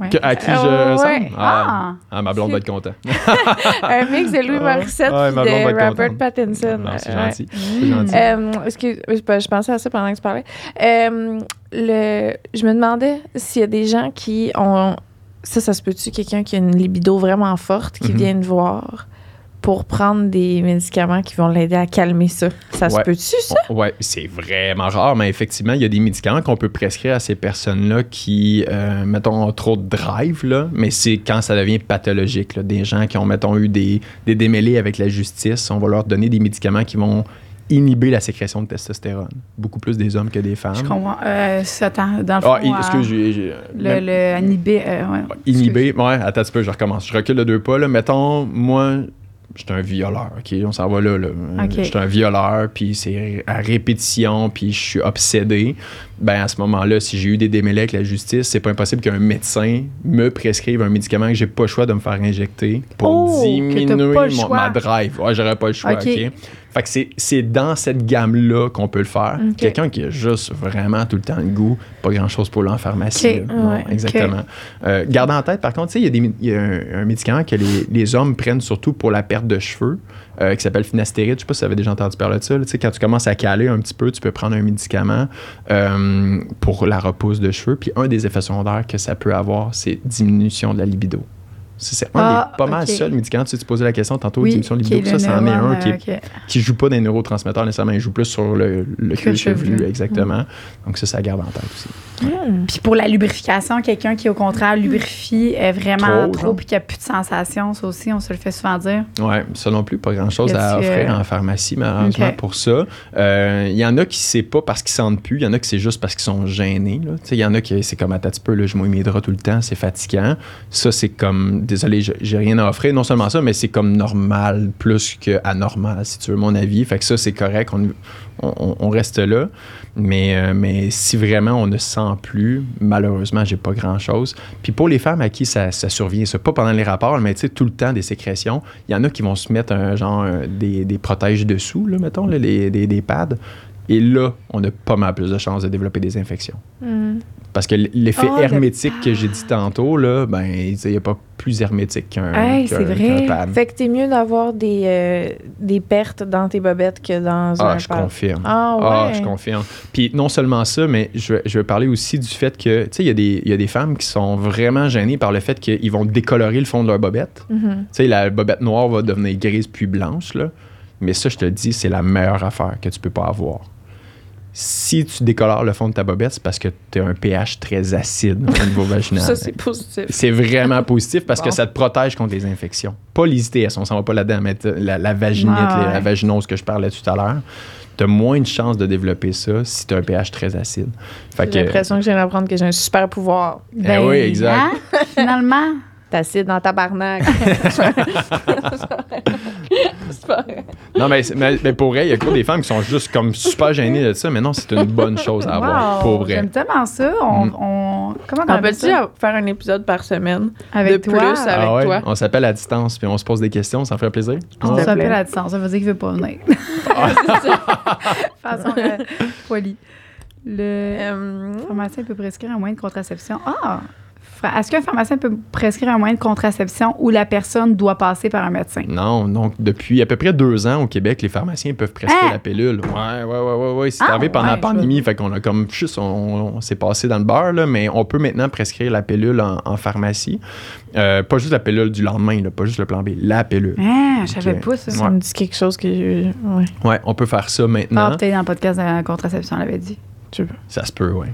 Ouais. Que- à qui je Euh, ouais. Ah, Ah! ah, ma blonde va être contente. un mix de Louis. Morissette Ouais, et de Robert contente. Pattinson. Non, c'est gentil. Gentil. Euh, excuse, je, pensais à ça pendant que tu parlais. Euh, le, je me demandais s'il y a des gens qui ont. Ça, ça se peut-tu, quelqu'un qui a une libido vraiment forte, qui Mhm. vient te voir pour prendre des médicaments qui vont l'aider à calmer ça? Ça se peut-tu, ça? Ouais, c'est vraiment rare, mais effectivement, il y a des médicaments qu'on peut prescrire à ces personnes-là qui, euh, mettons, ont trop de drive, là, mais c'est quand ça devient pathologique. là. Des gens qui ont, mettons, eu des, des démêlés avec la justice, on va leur donner des médicaments qui vont inhiber la sécrétion de testostérone. Beaucoup plus des hommes que des femmes. Je comprends. Euh, dans le fond, Ah, i- euh, excuse, j'ai- le, même- le inhibé, euh, ouais. Inhibé, ouais, attends un petit peu, je recommence. Je recule de deux pas, là. Mettons, moi, j'étais un violeur, OK? On s'en va là, là. J'étais un violeur, puis c'est à répétition, puis je suis obsédé. Ben, à ce moment-là, si j'ai eu des démêlés avec la justice, c'est pas impossible qu'un médecin me prescrive un médicament que j'ai pas le choix de me faire injecter pour Oh, diminuer mon- ma drive. Ouais, j'aurais pas le choix, OK. OK? Fait que c'est- dans cette gamme-là qu'on peut le faire. Quelqu'un qui a juste vraiment tout le temps le goût, pas grand-chose pour lui en pharmacie. Non, Ouais. exactement. Euh, garde en tête, par contre, il y a, des, y a un, un médicament que les, les hommes prennent surtout pour la perte de cheveux, euh, qui s'appelle finastéride. Je sais pas si vous avez déjà entendu parler de ça. là. Tu sais, quand tu commences à caler un petit peu, tu peux prendre un médicament euh, pour la repousse de cheveux. Puis un des effets secondaires que ça peut avoir, c'est diminution de la libido. C'est un Ah, des pas mal ok. seuls médicaments. Tu, sais, tu posais la question tantôt, Oui, diminution de est libido. Ça, c'en est un qui, euh, est- ok. qui joue pas des neurotransmetteurs nécessairement, il joue plus sur le, le cuir chevelu. Exactement. Donc ça, ça garde en tête aussi. Puis pour la lubrification, quelqu'un qui, au contraire, lubrifie euh, vraiment Trop, trop, puis qui a plus de sensations, ça aussi, on se le fait souvent dire. Ouais, ça non plus, pas grand-chose à offrir euh, en pharmacie, malheureusement, Ok. pour ça. Euh, Il y en a qui c'est pas parce qu'ils sentent plus, il y en a qui c'est juste parce qu'ils sont gênés. là. Tu sais, Il y en a qui c'est comme, attends un petit peu, là, je mouille mes draps tout le temps, c'est fatigant. Ça, c'est comme, désolé, j'ai- rien à offrir. Non seulement ça, mais c'est comme normal plus que anormal, si tu veux mon avis. Fait que ça, c'est correct, on, on- reste là. Mais, euh, mais si vraiment on ne sent plus, malheureusement, j'ai pas grand-chose. Puis pour les femmes à qui ça, ça survient, pas pendant les rapports, mais tu sais, tout le temps des sécrétions, il y en a qui vont se mettre un genre euh, des, des protèges dessous, là, mettons, les- des, des pads. Et là, on a pas mal plus de chances de développer des infections. Hmm. Parce que l'effet Ah, le hermétique que j'ai dit tantôt, là, ben, il n'y a pas plus hermétique qu'un Hey, c'est vrai. Fait que t'es mieux d'avoir des, euh, des pertes dans tes bobettes que dans Ah, un je pad. confirme. Ah ouais. Ah, je confirme. Puis non seulement ça, mais je je vais parler aussi du fait que, tu sais, il y, a des- il y a des femmes qui sont vraiment gênées par le fait qu'ils vont décolorer le fond de leur bobette. Mhm. Tu sais, la bobette noire va devenir grise puis blanche, là. Mais ça, je te le dis, c'est la meilleure affaire que tu peux pas avoir. Si tu décolores le fond de ta bobette, c'est parce que tu as un pH très acide au niveau vaginal. Ça, c'est positif. C'est vraiment positif parce que ça te protège contre les infections. Pas les ITS, on s'en va pas là-dedans, mais la, la vaginite, Ah, la vaginose que je parlais tout à l'heure, tu as moins de chances de développer ça si tu as un pH très acide. Fait J'ai que, l'impression que je viens d'apprendre que j'ai un super pouvoir. Eh oui, exact. hein? Finalement. T'acides dans ta barnaque. c'est pas vrai. non, mais, mais, mais pour vrai, il y a quoi des femmes qui sont juste comme super gênées de ça, mais non, c'est une bonne chose à avoir. Wow, Pour vrai. J'aime tellement ça. On, Mm. on- comment on On peut-tu faire un épisode par semaine? Avec de toi? plus, avec Ah ouais, toi? On s'appelle à distance puis on se pose des questions, ça ferait plaisir. On s'appelle à distance. Ça veut dire qu'il veut pas venir. façon euh, polie. Le Euh, pharmacien peut prescrire un moyen de contraception. Ah! Est-ce qu'un pharmacien peut prescrire un moyen de contraception où la personne doit passer par un médecin? Non, donc depuis à peu près deux ans au Québec, les pharmaciens peuvent prescrire Hein? la pilule. Ouais, ouais, ouais, ouais, ouais. C'est Ah, arrivé pendant ouais, la pandémie, fait qu'on a comme juste, on, on s'est passé dans le beurre, là, mais on peut maintenant prescrire la pilule en, en pharmacie. Euh, pas juste la pilule du lendemain, là, pas juste le plan B, la pilule. Ah, je savais pas ça. Ça Ouais. me dit quelque chose que. Ouais. Ouais, on peut faire ça maintenant. Ah, peut-être dans le podcast de la contraception, on l'avait dit. ça se peut, ouais.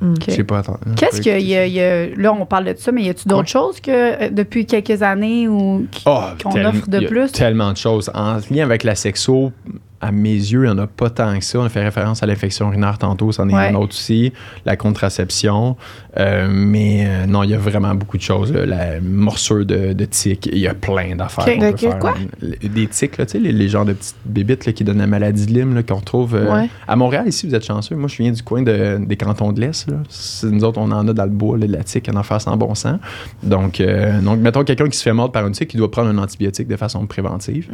Mm. Je sais pas. attends, Qu'est-ce qu'il y, a- y Là, on parle de ça, mais y a-tu d'autres choses que euh, depuis quelques années ou Oh, qu'on offre de y a plus? Tellement de choses. En lien avec la sexo, à mes yeux, il n'y en a pas tant que ça. On a fait référence à l'infection urinaire tantôt, c'en est Ouais. un autre aussi. La contraception. Euh, mais euh, non, il y a vraiment beaucoup de choses. là. La morsure de, de tiques, il y a plein d'affaires. Ok. qu'on peut De faire. quoi? Des tiques, là, tu sais, les, les genres de petites bébites là, qui donnent la maladie de Lyme qu'on retrouve euh, Ouais. à Montréal. Ici, vous êtes chanceux. Moi, je viens du coin de- des cantons de l'Est. Nous autres, on en a dans le bois, là, de la tique, en enfer sans bon sens. Donc, euh, donc mettons quelqu'un qui se fait mordre par une tique, qui doit prendre un antibiotique de façon préventive.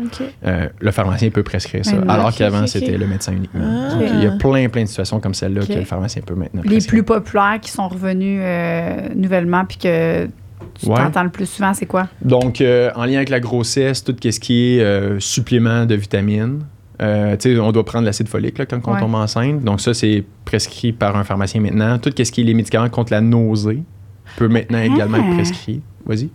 Euh, le pharmacien peut prescrire ça, Ouais, alors qu'avant, c'était le médecin uniquement. Ah. Donc, il y a plein, plein de situations comme celle-là que le pharmacien peut maintenant Les prescrire. plus populaires qui sont revenus euh, nouvellement puis que tu Ouais. t'entends le plus souvent, c'est quoi? Donc, euh, en lien avec la grossesse, tout ce qui est euh, supplément de vitamines. Tu sais, on doit prendre l'acide folique là, quand on Ouais. tombe enceinte. Donc, ça, c'est prescrit par un pharmacien maintenant. Tout ce qui est les médicaments contre la nausée peut maintenant également être Ah. prescrit. Vas-y.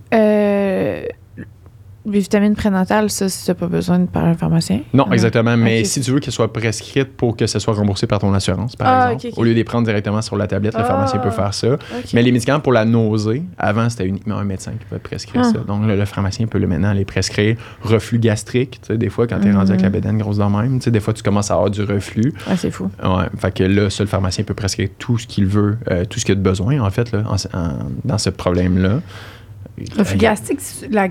Les vitamines prénatales, ça, si t'as pas besoin de par un pharmacien? Non, Ah. exactement. Mais si tu veux qu'elle soit prescrite pour que ça soit remboursé par ton assurance, par Ah, exemple, au lieu de les prendre directement sur la tablette, le Ah. pharmacien peut faire ça. Mais les médicaments pour la nausée, avant, c'était uniquement un médecin qui pouvait prescrire ça. Donc, le, le pharmacien peut le maintenant les prescrire. Reflux gastrique, tu sais, des fois, quand tu es rendu avec la Mhm. bédaine grosse même, tu sais, des fois, tu commences à avoir du reflux. Ah, c'est fou. Ouais, fait que là, le pharmacien peut prescrire tout ce qu'il veut, euh, tout ce qu'il a de besoin, en fait, là, en- en- dans ce problème-là. Reflux Euh, gastrique, c'est- la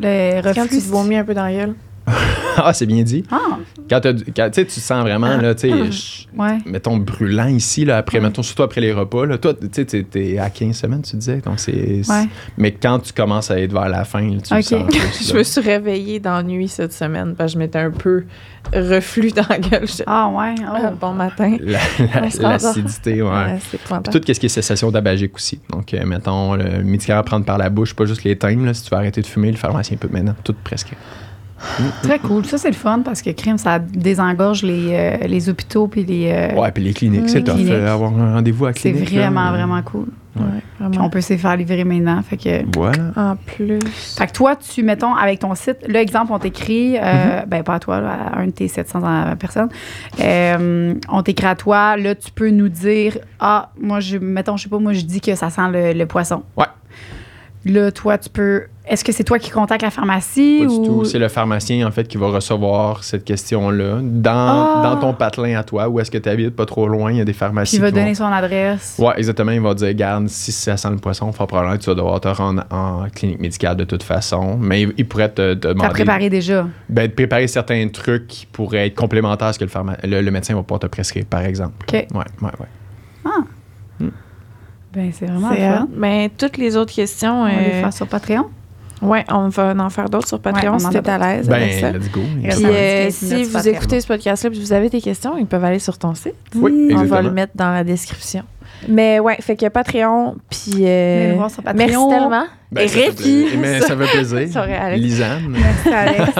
ga- le Quand reflux. tu te vomis un peu dans la gueule. ah, c'est bien dit. Ah, Quand, tu sens vraiment, là, tu sais, Ah. je- ouais. mettons, brûlant ici, là, après, mettons, surtout après les repas, là, toi, tu sais, t'es- à 15 semaines, tu disais, donc c'est... Ouais. Mais quand tu commenses à être vers la fin, là, tu le Ok. sens plus, Je me suis réveillée d'ennui cette semaine parce que je m'étais un peu reflux dans la gueule. J'étais, Ah, ouais. Ah, Oh. bon matin. La- se la-. L'acidité, ouais. Puis tout ce qui est cessation tabagique aussi. Donc, euh, mettons, le médicament à prendre par la bouche, pas juste les thèmes. Là, si tu veux arrêter de fumer, le pharmacien peut maintenant tout presque. Très cool. Ça, c'est le fun parce que crime, ça désengorge les, euh, les hôpitaux puis les. euh, Ouais, puis les cliniques, c'est tough. euh, avoir un rendez-vous à la c'est clinique. là. vraiment, vraiment cool. Ouais, Puis vraiment. on peut se faire livrer maintenant. Fait que. Voilà. En plus. Fait que toi, tu, mettons, avec ton site, là, exemple, on t'écrit, Mhm. euh, ben pas à toi, là, à un de tes 700 personnes, euh, on t'écrit à toi, là, tu peux nous dire, ah, moi, je, mettons, je sais pas, moi, je dis que ça sent le, le poisson. Ouais. Là, toi, tu peux, est-ce que c'est toi qui contactes la pharmacie Pas ou... du tout. C'est le pharmacien, en fait, qui va recevoir cette question-là dans, Ah! dans ton patelin à toi. Où est-ce que tu habites? Pas trop loin. Il y a des pharmacies Qui va vont- donner son adresse. Ouais, exactement. Il va dire, garde, si ça sent le poisson, fort probablement que tu vas devoir te rendre en clinique médicale de toute façon. Mais il, il pourrait te, te T'as demander préparé déjà. ben, de préparer certains trucs qui pourraient être complémentaires à ce que le, pharma- le, le médecin va pouvoir te prescrire, par exemple. OK. Ouais, ouais, ouais. Ben, c'est vraiment fun. mais toutes les autres questions, On va les euh, faire sur Patreon. ouais, on va en faire d'autres sur Patreon Ouais, si t'es à l'aise avec ça. Ben, let's go. Puis euh, 15 si vous Patreon. écoutez ce podcast-là et vous avez des questions, ils peuvent aller sur ton site. Oui, On va le mettre dans la description. Mais ouais, fait que Patreon, puis... Euh, nous voir sur Patreon. merci tellement. Ben, ça fait Répi. plaisir. Mais ça fait plaisir. Sorry, Alex. Lisanne. Merci, Alex.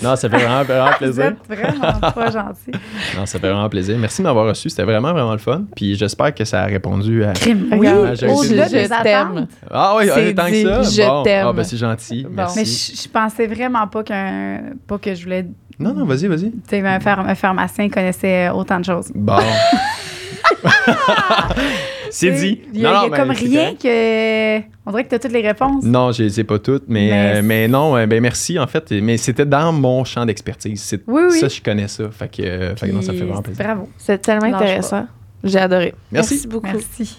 Non, ça fait vraiment, vraiment Vous plaisir. êtes vraiment pas gentil. Non, ça fait vraiment plaisir. Merci de m'avoir reçu. C'était vraiment, vraiment le fun. Puis j'espère que ça a répondu à. Crime. Oui, Ah, au-delà Je t'aime. Ah oui, tant que dit, ça. je Bon. t'aime. Ah, ben c'est gentil. Bon. Merci. Mais je, je pensais vraiment pas qu'un pas que je voulais Non, non, vas-y, vas-y. tu sais, un pharmacien connaissait autant de choses. Bon. c'est dit. Il y a, Non, il y a non, comme rien que on dirait que tu as toutes les réponses. Non, je les ai pas toutes, mais, Mais euh, mais non, euh, ben merci en fait. Mais c'était dans mon champ d'expertise. C'est- Oui, oui. Ça, je connais ça. Fait que, euh, fait que non, ça fait vraiment plaisir. Bravo. C'est tellement intéressant. J'ai adoré. Merci. Merci beaucoup. Merci.